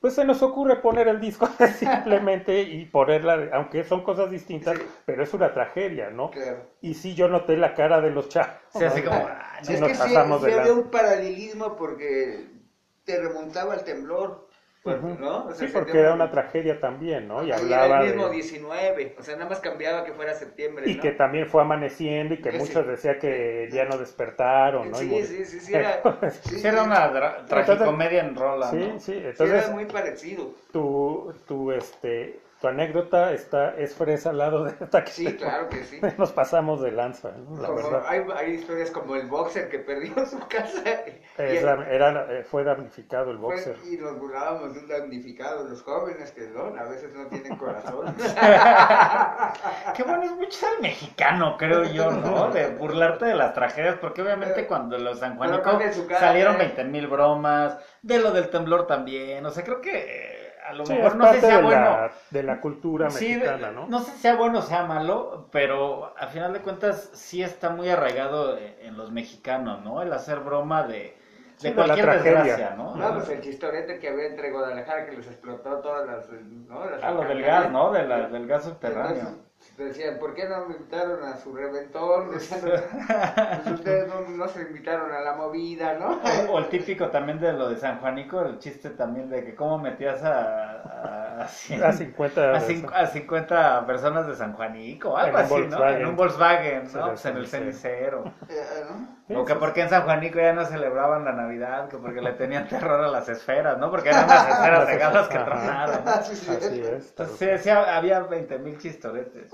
Pues se nos ocurre poner el disco simplemente y ponerla, aunque son cosas distintas, Sí. pero es una tragedia, ¿no? Claro. Y sí, yo noté la cara de los chavos. Sí, así ¿no? como... ah, Sí, es nos que sí, pasamos sí de había lanza. un paralelismo porque te remontaba al temblor. Pues. ¿no? O sea, Sí, porque septiembre- era una tragedia también, ¿no? Y Y era hablaba el mismo de... 19, o sea, nada más cambiaba que fuera septiembre, Y ¿no? que también fue amaneciendo y que Sí. muchos decían que ya no despertaron, ¿no? Y Sí, murió. sí, sí, sí, era, sí, era una dra- tragicomedia en rola, Sí, ¿no? sí, sí, entonces era muy parecido. tu, tu, este, tu anécdota está, es fresa al lado de esta que Sí, claro que sí. nos pasamos de lanza, ¿no? la Como- verdad. hay, hay historias como el boxer que perdió su casa Es era, eh, fue damnificado el fue- boxer. y nos burlábamos de un damnificado, los jóvenes que ¿no? a veces no tienen corazón. Qué bueno es mucho el mexicano, creo yo, ¿no? De burlarte de las tragedias, porque obviamente cuando los San Juanico cara, salieron ¿eh? 20 mil bromas, de lo del temblor también, o sea, creo que eh, a lo Sí, mejor no sé si sea de, bueno. la, de la cultura Sí, mexicana, ¿no? no sé si sea bueno o sea malo, pero a final de cuentas sí está muy arraigado en, en los mexicanos, ¿no? El hacer broma de, Sí, de de la cualquier tragedia. desgracia, ¿no? No, pues el chistorete que había entre Guadalajara que les explotó todas las... ¿no? Las Ah, lo del gas, ¿no? De la- del gas subterráneo. Entonces, decían, ¿por qué no me invitaron a su reventón? Decían, pues ustedes no, no se invitaron a la movida, ¿no? O, o el típico también de lo de San Juanico, el chiste también de que cómo metías a, a, a A 50 a cin- a 50 personas de San Juanico, algo así, ¿no? En un Volkswagen, ¿no? Pues en el cenicero. O que porque en San Juanico ya no celebraban la Navidad, que porque le tenían terror a las esferas, ¿no? Porque eran las esferas de galas que tronaron. Sí, sí, Así es. Entonces sí, sí, había 20 mil chistoretes.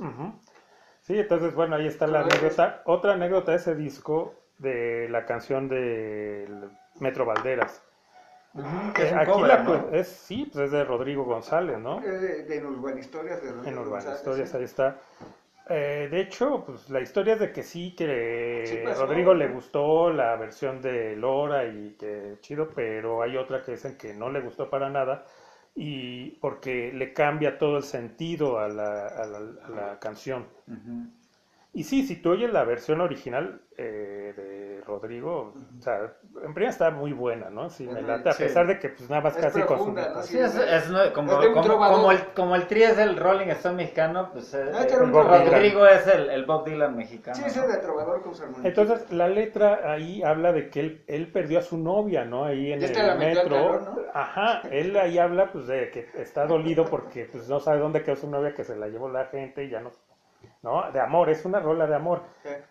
Sí, entonces, bueno, ahí está la anécdota. Otra anécdota de ese disco de la canción de Metro Valderas. Es Eh, un Aquí cover, la, ¿no? es, sí, pues es de Rodrigo González, ¿no? Eh, De, de Urban Historias de Rodrigo En Urban González, Historias, sí. ahí está. Eh, de hecho, pues la historia es de que sí, que Sí Rodrigo ¿no? le gustó la versión de Lora y que chido, pero hay otra que dicen que no le gustó para nada y porque le cambia todo el sentido a la, a la, a la canción. Ujú. Y sí, si tú oyes la versión original eh, de Rodrigo, o sea, en primera está muy buena, ¿no? Sí, me late, a sí. pesar de que pues nada más Es casi con su... profunda, ¿no? Sí, es, es no- como, Es como, como el, como el tri es el Rolling Stone mexicano, pues eh, Ah, este Bob Dylan. Rodrigo es el, el Bob Dylan mexicano. Sí, ¿no? ese de Trovador con su hermanito. Entonces, la letra ahí habla de que él, él perdió a su novia, ¿no? Ahí en Ya está el metro. calor, ¿no? Ajá, él ahí habla pues de que está dolido porque pues no sabe dónde quedó su novia, que se la llevó la gente y ya no... ¿No? De amor, es una rola de amor.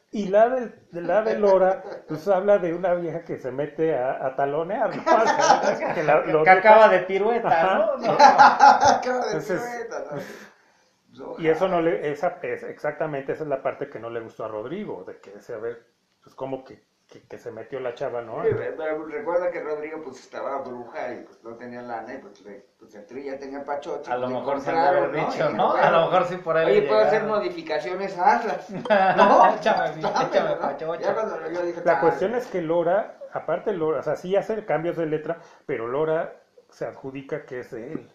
Y la del, de la de Lora, pues habla de una vieja que se mete a, a talonear, ¿no? Que la- lo que neta- acaba de pirueta. ¿no? No. Acaba de Entonces, pirueta, ¿no? Y eso no le, esa es exactamente, esa es la parte que no le gustó a Rodrigo, de que ese, a ver, pues como que, que, que se metió la chava, ¿no? Sí, pero recuerda que Rodrigo pues estaba bruja y pues no tenía lana y pues, le, pues el tri ya tenía pachoche. A lo le mejor se de haber dicho, ¿no? bueno, A lo mejor sí por ahí Oye, puedo hacer modificaciones, hazlas. No, ¿no? pachocha. La "Ah, cuestión es que Lora, aparte Lora, o sea, sí hace cambios de letra, pero Lora se adjudica que es de él.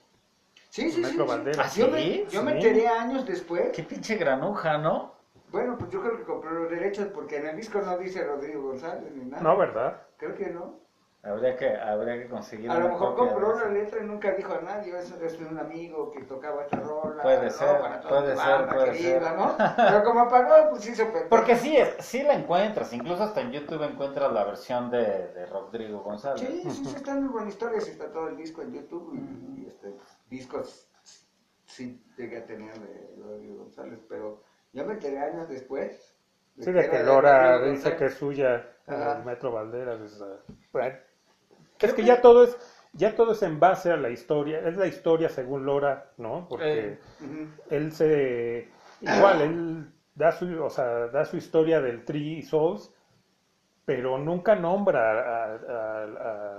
Sí, sí, sí. Sí. Valderas. ¿Ah, Yo, me, yo me enteré años después. Qué pinche granuja, ¿no? Bueno, pues yo creo que compró los derechos porque en el disco no dice Rodrigo González ni nada. No, ¿verdad? Creo que no. Habría que, habría que conseguir A lo una mejor compró la letra y nunca dijo a nadie. Es, es un amigo que tocaba esta rola. Puede ¿no? ser, Para toda puede ser, banda puede querida, ser. ¿no? Pero como pagó, pues hizo pendejo. Porque sí, es- sí la encuentras, incluso hasta en YouTube encuentras la versión de, de Rodrigo González. Sí, sí, sí, está en Urban Historias, está todo el disco en YouTube y, y, este, discos sí llegué a tener de Rodrigo González, pero yo me enteré años después. Sí, de que Lora dice que es suya el Metro Valderas. es, bueno. Es que ya todo es, ya todo es en base a la historia, es la historia según Lora, ¿no? Porque Eh. Él se, igual, él da su, o sea, da su historia del Tree Souls, pero nunca nombra a, a-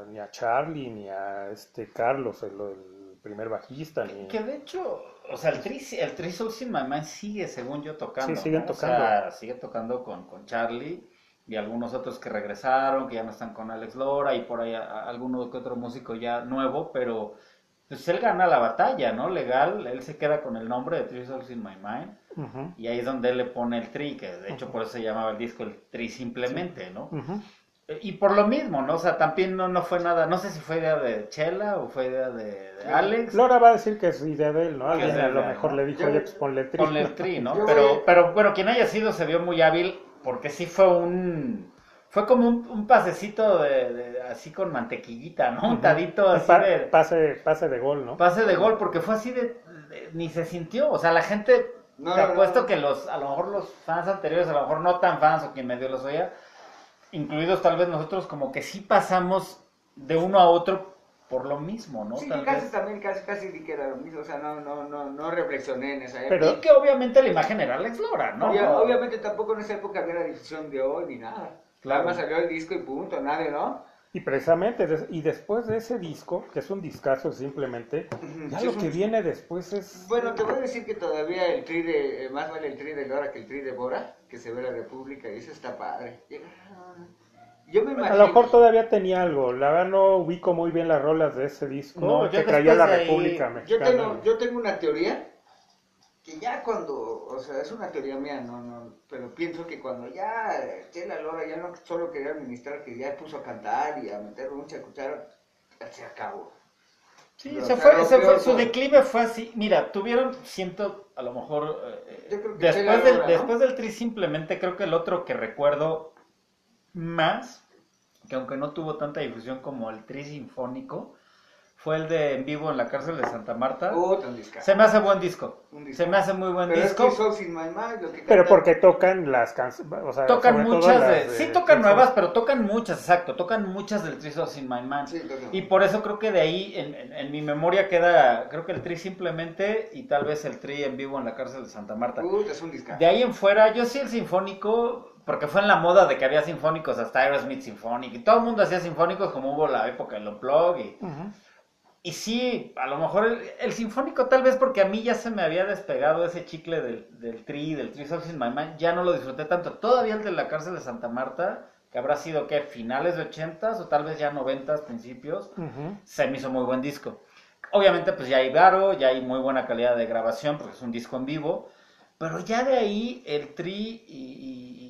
a- ni a Charlie ni a este Carlos, el, el primer bajista, ni... Que de hecho, o sea, el Tri, el Tri Souls in My Mind sigue, según yo, tocando. Sí, siguen ¿no? O sea, tocando. sigue tocando con, con Charlie y algunos otros que regresaron, que ya no están con Alex Lora y por ahí a- a- alguno que otro músico ya nuevo, pero pues él gana la batalla, ¿no? Legal, él se queda con el nombre de Three Souls in My Mind y ahí es donde él le pone el Tri, que de hecho por eso se llamaba el disco el Tri simplemente, ¿no? Y por lo mismo, ¿no? O sea, también no, no fue nada, no sé si fue idea de Chela o fue idea de, de Alex. Lora va a decir que es idea de él, ¿no? Alguien a lo mejor ¿no? le dijo, oye, pues ponle Tree. Ponle tri, ¿no? Pero, pero bueno, quien haya sido se vio muy hábil porque sí fue un, fue como un, un pasecito de, de- así con mantequillita, ¿no? Un tadito así Pa- de pase, pase de gol, ¿no? pase de gol, porque fue así de, de- ni se sintió, o sea, la gente, No, te no, no. apuesto que los, a lo mejor los fans anteriores, a lo mejor no tan fans o quien medio los oía, incluidos tal vez nosotros, como que sí pasamos de uno a otro por lo mismo, ¿no? Sí, Tal casi vez. también, casi, casi di que era lo mismo, o sea, no, no, no, no reflexioné en esa época. Pero- Y que obviamente la imagen era Alex Lora, ¿no? Obviamente tampoco en esa época había la difusión de hoy ni nada. Claro. Nada más salió el disco y punto, nadie, ¿no? Y precisamente, des- y después de ese disco, que es un discazo simplemente, ya Sí, lo que viene después es... Bueno, te voy a decir que todavía el tri de, eh, más vale el tri de Lora que el tri de Bora, que se ve la República, y eso está padre. Yo me A imagino... lo mejor todavía tenía algo, la verdad no ubico muy bien las rolas de ese disco No, yo que traía la ahí- República Yo Mexicana. tengo, yo tengo una teoría que ya cuando, o sea, es una teoría mía, no, no, pero pienso que cuando ya Chela Lora ya no solo quería administrar, que ya puso a cantar y a meter mucha cuchara, se acabó. Sí, se fue, se fue, su declive fue así. Mira, tuvieron, siento, a lo mejor, eh, después, del, Lora, ¿no? después del Tri simplemente creo que el otro que recuerdo más, que aunque no tuvo tanta difusión como el Tri Sinfónico, fue el de En Vivo en la Cárcel de Santa Marta. Tan discazo. Se me hace buen disco. Un disco. Se me hace muy buen Pero es disco. que Souls in My Mind, lo que Pero porque tocan las canciones, o sea, Tocan muchas las de, de- sí tocan nuevas, pero tocan muchas, exacto, tocan muchas del Tri Souls in My Mind. Sí. Y por eso creo que de ahí en, en- en mi memoria queda, creo que el Tri simplemente y tal vez el Tri en vivo en la cárcel de Santa Marta. Puta, es un discazo. De ahí en fuera, yo sí el sinfónico, porque fue en la moda de que había sinfónicos, hasta Aerosmith Symphonic, y todo el mundo hacía sinfónicos como hubo la época del Unplug, y. y sí, a lo mejor el, el sinfónico tal vez porque a mí ya se me había despegado ese chicle del, del Tri, del Tri in My Mind, ya no lo disfruté tanto. Todavía el de la cárcel de Santa Marta, que habrá sido, ¿qué? Finales de 80s o tal vez ya 90s, principios, se me hizo muy buen disco. Obviamente, pues ya hay Varo, ya hay muy buena calidad de grabación, porque es un disco en vivo. Pero ya de ahí el Tri y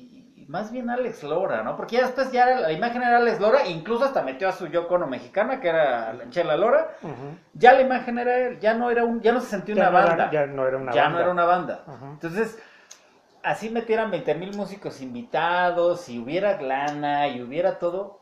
más bien Alex Lora, ¿no? Porque ya después ya era- la imagen era Alex Lora, e incluso hasta metió a su Yoko Ono mexicana, que era la Chela Lora. Ya la imagen era él, ya no era un, ya no se sentía Ya una no era- banda. ya no era una Ya banda. no era una banda. Entonces, así metieran 20 mil músicos invitados, y hubiera lana, y hubiera todo,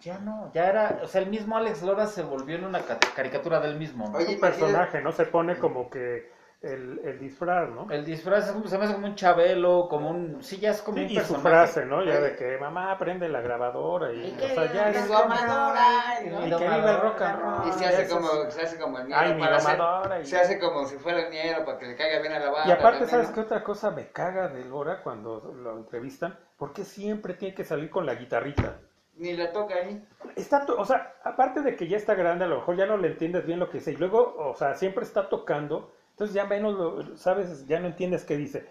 ya no, ya era, o sea, el mismo Alex Lora se volvió en una ca- caricatura del mismo, ¿no? Oye, un personaje, ¿no? Se pone como que el, el disfraz, ¿no? El disfraz es como- se me hace como un chabelo, como un, sí, ya es como Sí, un y su personaje. frase, ¿no? Ya de que mamá prende la grabadora y, Y o que sea, ya es su amadora, y ¿no? y que viva el rock and roll. Y se hace como, se hace como el miedo Ay, mi para hacer- y- se hace como si fuera el miedo para que le caiga bien a la banda. Y aparte, también, ¿sabes ¿no? qué otra cosa me caga de Lora cuando lo entrevistan? Porque siempre tiene que salir con la guitarrita. Ni la toca ahí. Está, to- o sea, aparte de que ya está grande, a lo mejor ya no le entiendes bien lo que dice. Y luego, o sea, siempre está tocando. Entonces ya menos lo, sabes, ya no entiendes qué dice.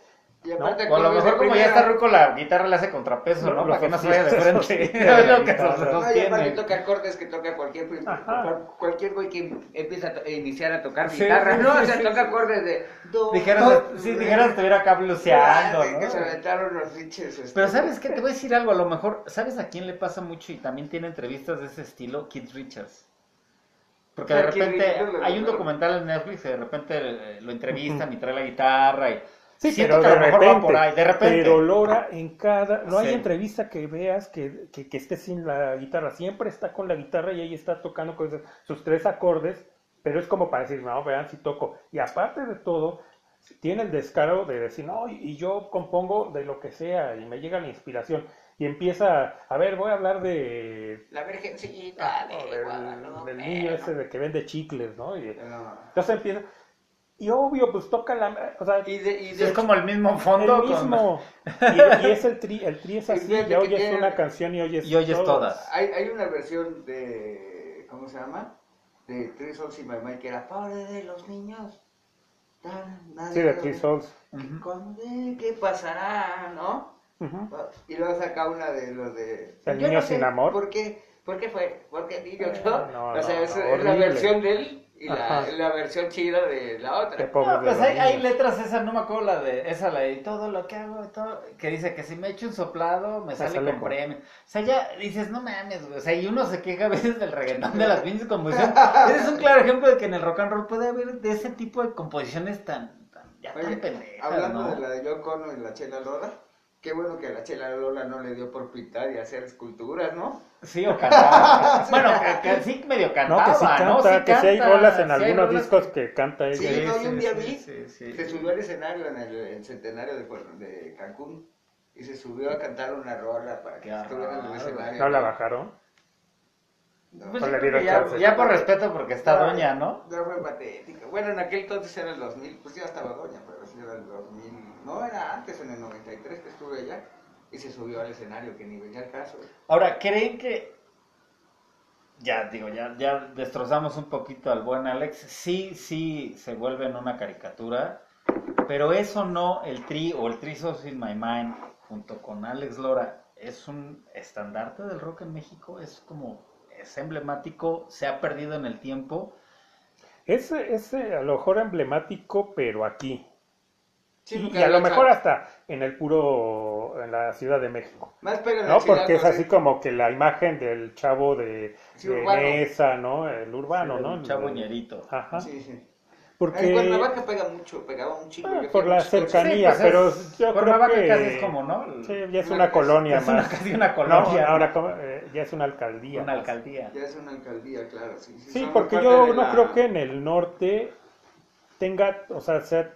Y aparte, O a lo mejor como ya está ruco la guitarra le hace contrapeso, No, ¿no? Para que no se vaya de frente. Es la lo que No, y aparte toca acordes que toca cualquier, cualquier güey que empieza a iniciar a tocar Sí, guitarra, sí, ¿no? sí, o sea, sí, toca acordes de... do, Dijeras, si dijeras estuviera acá bluseando, Ah, Que se ¿no? aventaron los pinches... este, Pero ¿sabes qué? Te voy a decir algo, a lo mejor, ¿sabes a quién le pasa mucho y también tiene entrevistas de ese estilo? Keith Richards. Porque de repente hay un documental en Netflix y de repente eh, lo entrevistan y trae la guitarra y... Sí, siento pero que a de lo mejor va repente, por ahí, de repente. Pero Lora en cada... No hay entrevista que veas que, que, que esté sin la guitarra. Siempre está con la guitarra y ahí está tocando con sus tres acordes. Pero es como para decir, no, vean si toco. Y aparte de todo, tiene el descaro de decir, no, y yo compongo de lo que sea y me llega la inspiración. Y empieza, a ver, voy a hablar de... La virgencita de Ah, del, Guadalupe. del niño ese de que vende chicles, ¿no? Y No. entonces empieza... Y obvio, pues toca la... O sea, Y de, y de es como el mismo fondo. el con- mismo. Y, y es el tri, el tri es Y así, ya oyes tiene- una canción y oyes, Y oyes todas. Hay, hay una versión de. ¿Cómo se llama? De Three Souls in My Mind que era Pobre de los niños. Tan- nadie Sí, de Three Souls. Ujú. cuándo- ¿Qué pasará? ¿No? Ujú. Y luego saca una de los de. El Yo niño no sé sin amor. ¿Por qué? ¿Por qué fue? ¿Por qué niño No, no? no, o sea, no, es, no, es la versión de él y la, la versión chida de la otra. Qué pobre No, pues hay, letras esas, no me acuerdo la de, esa la de todo lo que hago, todo, que dice que si me echo un soplado me sale, sale con premio. O sea, ya dices, no mames, güey, o sea, y uno se queja a veces del reggaetón de las pinches composiciones. Ese es un claro ejemplo de que en el rock and roll puede haber de ese tipo de composiciones tan, tan ya Oye, tan pendejas, hablando ¿no? de la de Yoko Ono y la Chela Lora, Qué bueno que a la Chela Lola no le dio por pintar y hacer esculturas, ¿no? Sí, o cantar. bueno, que, que sí medio No, cantaba, que sí canta, ¿no? Sí que sí hay rolas en sí algunos rolas discos que- que canta ella. Sí, no, yo un día sí, vi, sí, sí. Se subió al escenario en el, el centenario de, Cancún y se subió a cantar una rola para que estuviera en el escenario. ¿No la bajaron? No, Pues que ya, chance. ya por respeto, porque está No, doña, ¿no? No fue patética. Bueno, en aquel entonces era el 2000, pues ya estaba doña, pero sí era el 2000. No, era antes, en el 93 que estuve allá. Y se subió al escenario, que ni venía al caso. Ahora, ¿creen que ya digo, ya, ya destrozamos un poquito al buen Alex? Sí, sí, se vuelve en una caricatura, pero eso no, el Tri o el Tri Souls in My Mind, junto con Alex Lora, es un estandarte del rock en México, es como, es emblemático, se ha perdido en el tiempo. Es, es a lo mejor emblemático, pero aquí. Sí, y, a lo mejor hasta en el puro, en la Ciudad de México. Más pega en ¿No? el Porque es sí. así como que la imagen del chavo de, Sí, de. Nesa, ¿no? El urbano, ¿no? Un chaboñerito. Ajá. Sí, sí. Porque... En Cuernavaca pega mucho, pegaba un chico. Ah, por la cercanía, pues pero es- yo creo Cuernavaca que... casi es como, ¿no? Sí, ya es No, una es- colonia es una- más. casi una No, colonia. ahora como, eh, ya es una alcaldía. Una más. alcaldía. Ya es una alcaldía, claro. Sí, sí, Sí, son porque yo no la- creo que en el norte tenga, o sea, sea-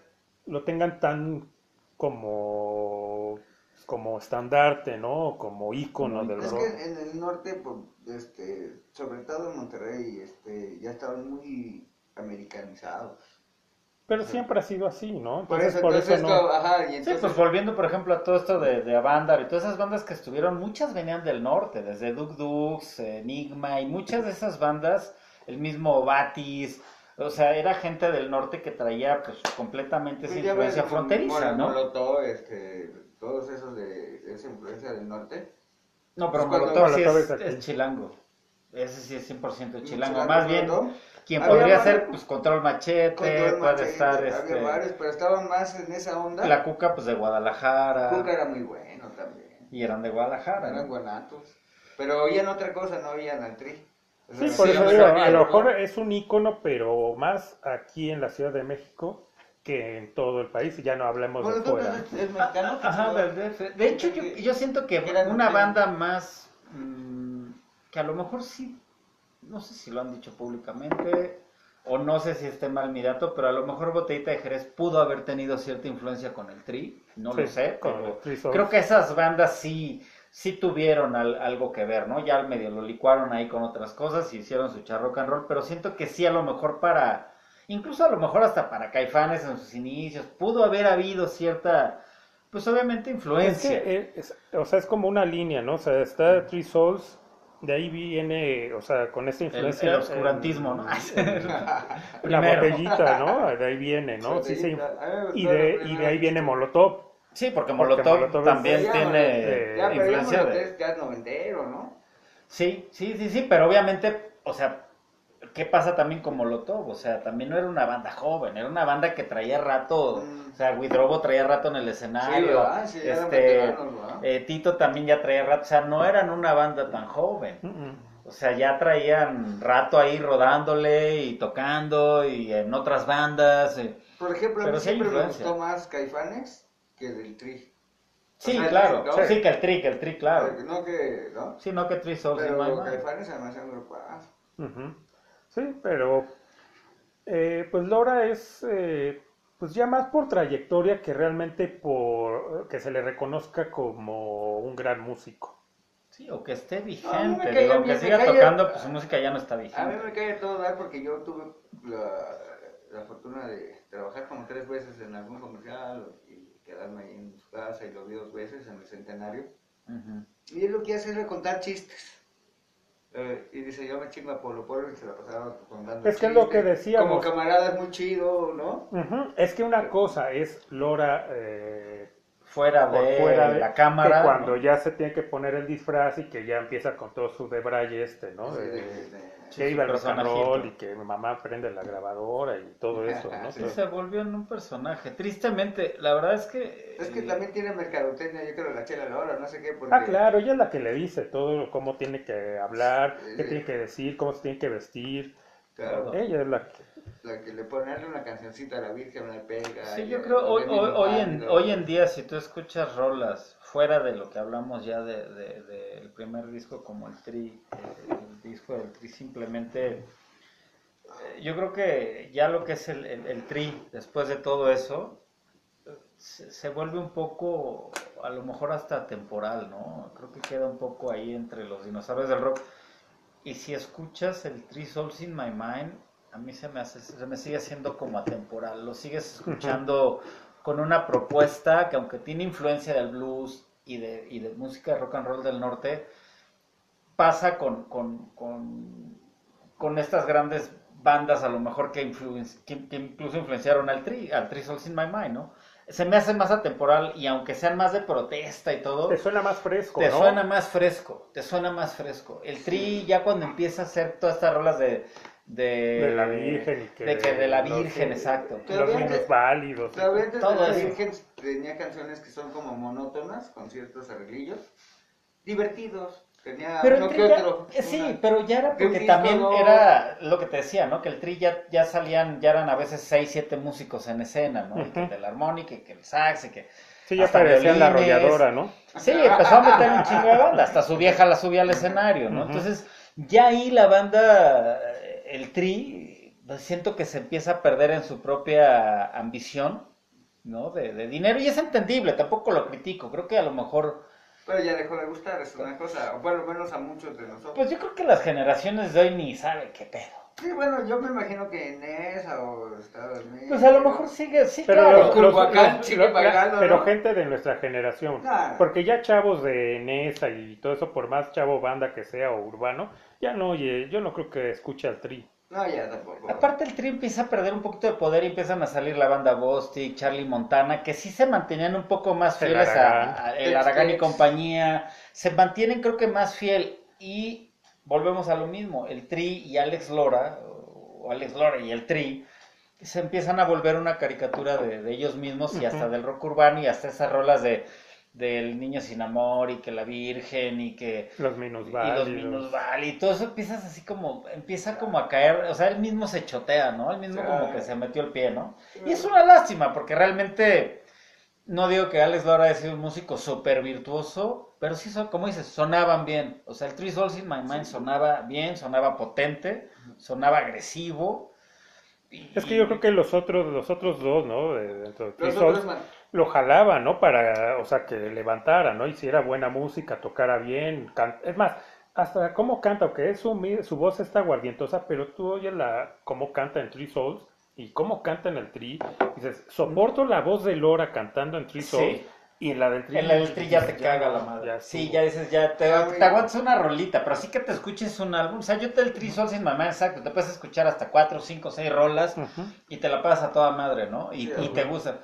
lo tengan tan como como estandarte, ¿no? Como ícono Como del Es rock. que en el norte, pues, este, sobre todo en Monterrey, este, ya estaban muy americanizados. Pero siempre ha sido así, ¿no? Por Entonces, eso, por entonces, eso no. ajá, y Sí, entonces, pues volviendo por ejemplo a todo esto de, de Avandar y todas esas bandas que estuvieron, muchas venían del norte, desde Duk Dux, Enigma y muchas de esas bandas, el mismo Batis, o sea, era gente del norte que traía pues completamente esa pues, ya influencia ves, fronteriza, Mol- ¿no? Molotov, este, todos esos de, esa influencia del norte. No, pero Pues, Molotov sí es, es chilango. Ese sí es 100% chilango. Chilango, Más bien, quien Había podría varios- ser, pues Control Machete, Control puede Machete, estar había este, varios, pero estaban más en esa onda. la Cuca, pues de Guadalajara. Cuca era muy bueno también. Y eran de Guadalajara. Eran ¿no? guanatos. Pero oían otra cosa, no oían al tri. Sí, por eso digo, a lo ¿no? mejor es un ícono, pero más aquí en la Ciudad de México que en todo el país, y ya no hablemos de fuera. es, es mexicano. De hecho, yo, yo siento que una banda más mm, que a lo mejor sí, no sé si lo han dicho públicamente o no sé si esté mal mi dato, pero a lo mejor Botellita de Jerez pudo haber tenido cierta influencia con el Tri, no lo sé, pero el creo que esas bandas sí sí tuvieron al- algo que ver, ¿no? Ya al medio lo licuaron ahí con otras cosas y hicieron su char rock and roll, pero siento que sí a lo mejor para incluso a lo mejor hasta para Caifanes en sus inicios pudo haber habido cierta pues obviamente Es influencia. que, eh, es- o sea, es como una línea, ¿no? O sea, está Three Souls, de ahí viene, o sea, con esta El, influencia. el oscurantismo, ¿no? la botellita, ¿no? De ahí viene, ¿no? Sí, gustó Y de, y de ahí viene Molotov. Sí, porque Porque Molotov, también Ya, tiene eh, Ya, pero ya influencia Molotov de... es ya noventero, ¿no? Sí, sí, sí, sí, pero obviamente, o sea, ¿qué pasa también con Molotov? O sea, también no era una banda joven, era una banda que traía rato, Mm. o sea, Widrobo traía rato en el Sí, escenario. Sí, eran este, eh, Tito también ya traía rato, o sea, no eran una banda tan joven. Mm, mm. O sea, ya traían rato ahí rodándole y tocando y en otras bandas. eh. Por ejemplo, a mí sí siempre me gustó más Caifanes que del tri. Sí, O sea, claro. ¿no? Sí, que el tri, que el tri, claro. No que, ¿no? Sí, no que Tri Souls Pero. Caifanes además era un grupazo. Ujú. Sí, pero eh, pues Lora es eh, pues ya más por trayectoria que realmente por que se le reconozca como un gran músico. Sí, o que esté vigente. Digo, me siga cae- tocando, pues su música ya no está A mí vigente. me cae todo dar porque yo tuve la, la fortuna de trabajar como tres veces en algún comercial quedarme ahí en su casa y lo vi dos veces en el centenario. Y él lo que hace es contar chistes. Eh, y dice, yo me chingo a Polo Polo y se la pasaba contando Es que es lo que chistes. decíamos. Como camarada es muy chido, ¿no? Es que una cosa es Lora eh, Fuera de fuera de la cámara. que cuando ¿no? ya se tiene que poner el disfraz y que ya empieza con todo su debraye este, ¿no? De- de- de- Sí, que iba al rock and roll y que mi mamá prende la grabadora y todo eso, ¿no? Sí, se volvió en un personaje. Tristemente, la verdad es que. Es que eh, también tiene mercadotecnia, yo creo, la chela Lora, no sé qué, porque... Ah, claro, ella es la que le dice todo, cómo tiene que hablar, qué Sí. tiene que decir, cómo se tiene que vestir. Claro. Ella es la que... la que le ponerle una cancioncita a la Virgen le pega. Sí, yo el creo hoy, hoy, hoy en, hoy en día si tú escuchas rolas fuera de lo que hablamos ya del de, de- del primer disco como el Tri, eh, el disco del Tri simplemente, eh, yo creo que ya lo que es el, el- el Tri después de todo eso se, se vuelve un poco, a lo mejor hasta temporal, ¿no? Creo que queda un poco ahí entre los dinosaurios del rock. Y si escuchas el Three Souls in My Mind, a mí se me, hace, se me sigue haciendo como atemporal. Lo sigues escuchando con una propuesta que aunque tiene influencia del blues y de, y de música de rock and roll del norte, pasa con, con, con, con estas grandes bandas a lo mejor que, que, que incluso influenciaron al Three, al Three Souls in My Mind, ¿no? Se me hace más atemporal y aunque sean más de protesta y todo, Te suena más fresco, te ¿no? suena más fresco, te suena más fresco. El tri ya cuando empieza a hacer todas estas rolas de... De, De la Virgen y que... de, que de la los- Virgen, exacto. Pero Los niños que- válidos. Todavía antes de Todo la eso. Virgen tenía canciones que son como monótonas, con ciertos arreglillos, divertidos. Tenía Pero uno el que ya, otro. sí, una- pero ya era porque también ¿no? era lo que te decía, ¿no? Que el tri ya, ya salían, ya eran a veces seis, siete músicos en escena, ¿no? Y que Ujú. de la armónica, y que el sax, y que... Sí, ya hasta parecían la violines. arrolladora, ¿no? Sí, empezó a meter un chingo de banda, hasta su vieja la subía al escenario, ¿no? Ujú. Entonces, ya ahí la banda, eh, el tri, pues, siento que se empieza a perder en su propia ambición, ¿no? De, de dinero, y es entendible, tampoco lo critico, creo que a lo mejor, Pero ya dejó de gustar, es una cosa, o por lo menos a muchos de nosotros. pues yo creo que las generaciones de hoy ni saben qué pedo. sí, bueno, yo me imagino que en esa o Estados Unidos. Pues a lo mejor sigue, sí, Pero, claro. los- los- Culhuacán, los- sigue los- bailando, pero ¿no? gente de nuestra generación. Claro. Porque ya chavos de Nesa y todo eso, por más chavo banda que sea o urbano, ya no oye, yo no creo que escuche al tri. No, ya tampoco. Aparte el tri empieza a perder un poquito de poder y empiezan a salir la banda Bostic, Charlie Montana, que sí se mantenían un poco más El fieles a, a- el Aragán y compañía, se mantienen creo que más fiel. Y volvemos a lo mismo, el tri y Alex Lora, o Alex Lora y el tri, se empiezan a volver una caricatura de, de ellos mismos y hasta del rock urbano y hasta esas rolas de del niño sin amor y que la virgen y que Los y los minusválidos. minusválidos y todo eso empiezas así como, empieza como a caer, o sea, él mismo se chotea, ¿no? Él mismo Sí. como que se metió el pie, ¿no? Y es una lástima, porque realmente, no digo que Alex Lora haya sido un músico súper virtuoso, pero sí, son, como dices, sonaban bien. O sea, el Three Souls in My Mind sonaba bien, sonaba potente, sonaba agresivo. y- Es que yo creo que los otros, los otros dos, ¿no? De, dentro de Three Los otros lo jalaba, ¿no? Para, o sea, que levantara, ¿no? Hiciera buena música, tocara bien. can- Es más, hasta cómo canta, aunque es su, su voz está aguardientosa, pero tú oyes la, cómo canta en Three Souls y cómo canta en el Tri. Dices, soporto la voz de Lora cantando en Three Sí. Souls y en la del Tri. En el tri ya te caga la madre. ya sí, ya dices, ya te, te aguantas una rolita, pero así que te escuches un álbum. O sea, yo te el Three Souls in My Mind, exacto, te puedes escuchar hasta cuatro, cinco, seis rolas. Y te la pasas a toda madre, ¿no? Y, Sí, y te gusta.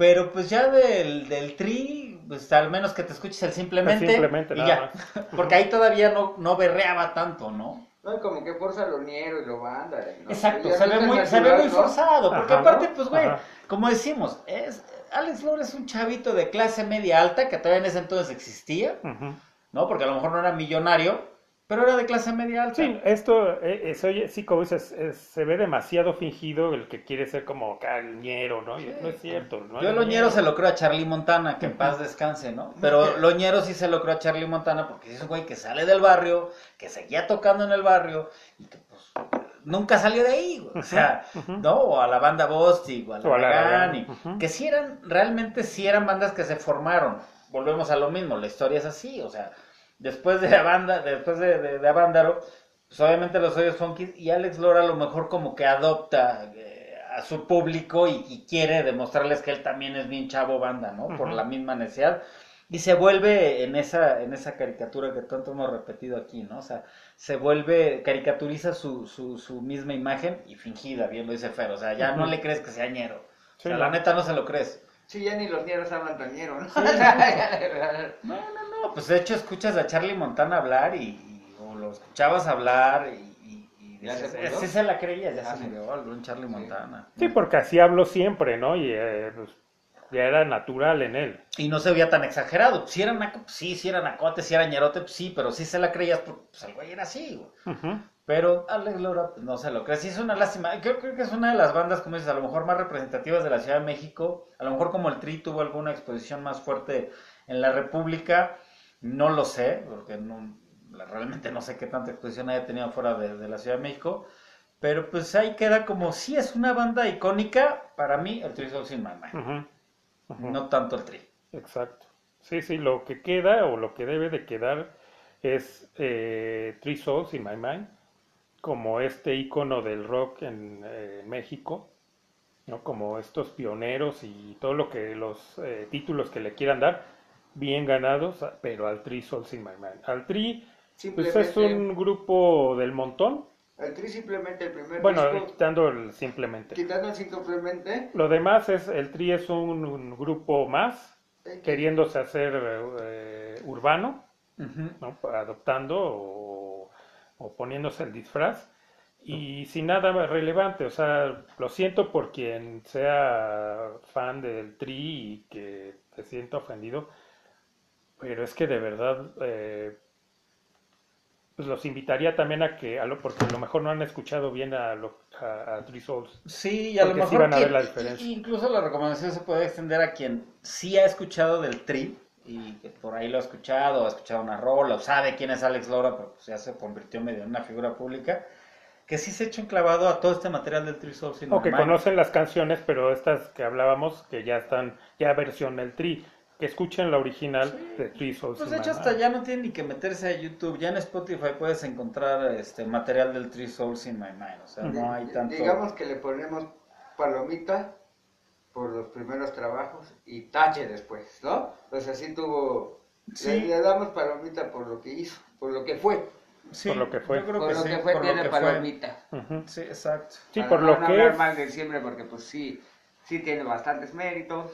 Pero pues ya del, del tri, pues al menos que te escuches el simplemente. El simplemente, y nada ya. Porque ahí todavía no, no berreaba tanto, ¿no? No, y como que forza lo ñero y lo banda. ¿no? Exacto, se no ve muy, se ve muy ¿no? forzado. Porque Ajá, aparte, ¿no? pues güey, Ajá. como decimos, es, Alex Lora es un chavito de clase media alta que todavía en ese entonces existía. ¿no? Porque a lo mejor no era millonario, pero era de clase media alta. Sí, esto, eh, eh, se oye- sí, como dices, es- se ve demasiado fingido el que quiere ser como cañero, ¿no? Y no es cierto, ¿no? Yo El Loñero se lo creo a Charlie Montana, que en paz descanse, ¿no? Pero Loñero sí se lo creo a Charlie Montana porque es un güey que sale del barrio, que seguía tocando en el barrio y que pues nunca salió de ahí, güey. O sea. ¿no? O a la banda Bostic, o a la O la que sí eran, realmente sí eran bandas que se formaron. Volvemos a lo mismo, la historia es así, o sea, después de la banda, después de, de, de Avándaro, pues obviamente los Hoyos Funky y Alex Lora a lo mejor como que adopta eh, a su público y, y quiere demostrarles que él también es bien chavo banda, ¿no? Por Ujú. la misma necesidad. Y se vuelve en esa, en esa caricatura que tanto hemos repetido aquí, ¿no? O sea, se vuelve, caricaturiza su, su, su misma imagen y fingida, bien lo dice Fer. O sea, ya no Ujú. le crees que sea ñero. O Sí, sea, no. la neta no se lo crees. Sí, ya ni los ñeros hablan tan ñero, ¿no? No, no, no, pues de hecho escuchas a Charlie Montana hablar y, y- o lo escuchabas hablar y, y, y ¿Ya dices, se murió? "Eh, sí se la creías, ya Ah, se murió buen Charlie Montana. Sí, porque así hablo siempre, ¿no? Y eh, pues, ya era natural en él. Y no se veía tan exagerado. Si era naco, pues sí, si era nacote, si era ñerote, pues sí, pero sí se la creías porque pues, el güey era así, güey. Pero Alex Lora pues, no se lo cree. Sí, es una lástima. Creo, creo que es una de las bandas, como dices, a lo mejor más representativas de la Ciudad de México. A lo mejor como el Tri tuvo alguna exposición más fuerte en la República. No lo sé, porque no, realmente no sé qué tanta exposición haya tenido fuera de, de la Ciudad de México. Pero pues ahí queda como, sí es una banda icónica, para mí el Tri Souls in My Mind. No tanto el Tri. Exacto. Sí, sí, lo que queda o lo que debe de quedar es eh, Three Souls in My Mind, como este icono del rock en eh, México, ¿no? Como estos pioneros y todo lo que los eh, títulos que le quieran dar, bien ganados, pero al Three Souls in My Mind. Al Tri, pues es un grupo del montón, el Tri simplemente el primer bueno, disco, quitando el simplemente. quitando el simplemente, Lo demás es, el Tri es un, un grupo más, eh, queriéndose hacer eh, urbano, Ujú. ¿no? adoptando o, o poniéndose el disfraz y sin nada relevante, o sea, lo siento por quien sea fan del Tri y que se sienta ofendido, pero es que de verdad eh, pues los invitaría también a que, a lo, porque a lo mejor no han escuchado bien a, lo, a, a Three Souls. Sí, y a lo sí mejor van a ver quien- la diferencia. i- incluso la recomendación se puede extender a quien sí ha escuchado del Tri y que por ahí lo ha escuchado, o ha escuchado una rola, o sabe quién es Alex Lora, pero pues ya se convirtió medio en una figura pública, que sí se echa un clavado a todo este material del Tri Souls in O que conocen las canciones, pero estas que hablábamos, que ya están, ya versión el Tri, que escuchen la original de Three Souls Pues de hecho hasta ya no tienen ni que meterse a YouTube, ya en Spotify puedes encontrar este material del Three Souls in My Mind, o sea, no hay tanto... digamos que le ponemos palomita por los primeros trabajos y tache después, ¿no? Pues así tuvo, Sí. le, le damos palomita por lo que hizo, por lo que fue, Sí, por lo que fue. yo creo por que lo sí, que fue por lo tiene que fue. palomita. Sí, exacto. Sí, Para por no lo que hablar es. mal de siempre porque pues sí, sí tiene bastantes méritos.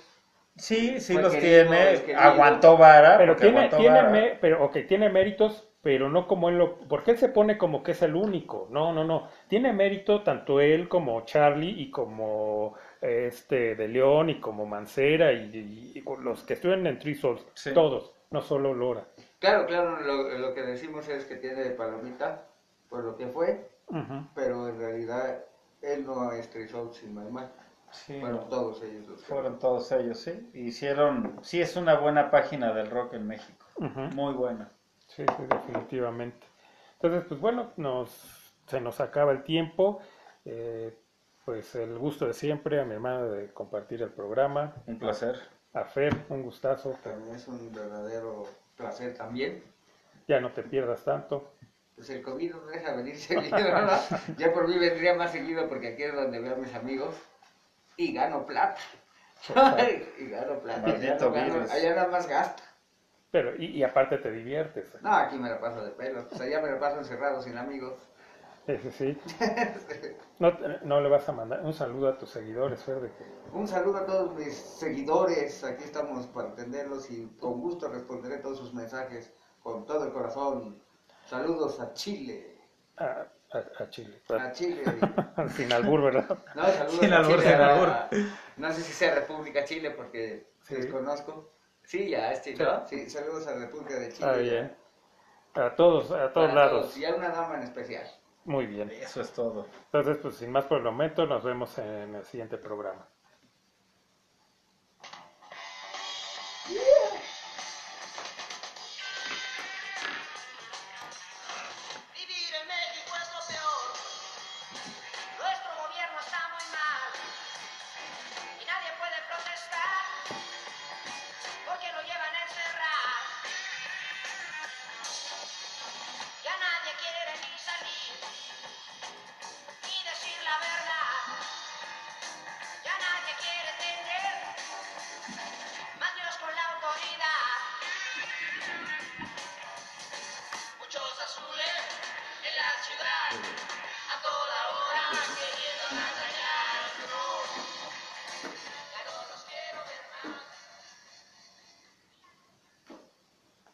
Sí, sí los querido, tiene. es querido. Aguantó vara. Pero tiene, aguantó tiene, vara. me- pero, ok, tiene méritos, pero no como él lo... Porque él se pone como que es el único. No, no, no. Tiene mérito tanto él como Charlie y como este de León y como Mancera y, y- los que estuvieron en Three Souls. Sí. Todos, no solo Lora. Claro, claro, lo, lo que decimos es que tiene palomita por lo que fue, pero en realidad él no es Three Souls Mind. Sí, Fueron todos ellos los que- fueron todos ellos, sí. Hicieron. Sí, es una buena página del rock en México. Muy buena. Sí, sí, definitivamente. Entonces, pues bueno, nos, se nos acaba el tiempo. Eh, pues el gusto de siempre a mi hermana de compartir el programa. Un placer. A Fer, un gustazo. También es un verdadero placer también. Ya no te pierdas tanto. Pues el COVID no deja venir seguido, ¿verdad? Ya por mí vendría más seguido porque aquí es donde veo a mis amigos y gano plata. y gano plata. Maldito Allá no gano- virus. allá nada más gasto. Pero, y, y aparte te diviertes. No, aquí me la paso de pelos. Pues allá me la paso encerrado sin amigos. Ese sí. No, te- no le vas a mandar un saludo a tus seguidores, Fer, de que Un saludo a todos mis seguidores. Aquí estamos para atenderlos y con gusto responderé todos sus mensajes con todo el corazón. Saludos a Chile. a, a- a Chile. A Chile. Sin albur, ¿verdad? No, saludos Sin a albur, Chile. sin a- albur. no sé si sea República Chile porque Sí. desconozco. Sí, ya es Chile, ¿no? Sí, saludos a República de Chile. Ah, bien. A todos, a todos Para lados. Y a una dama en especial. Muy bien. Eso es todo. Entonces, pues sin más por el momento, nos vemos en el siguiente programa.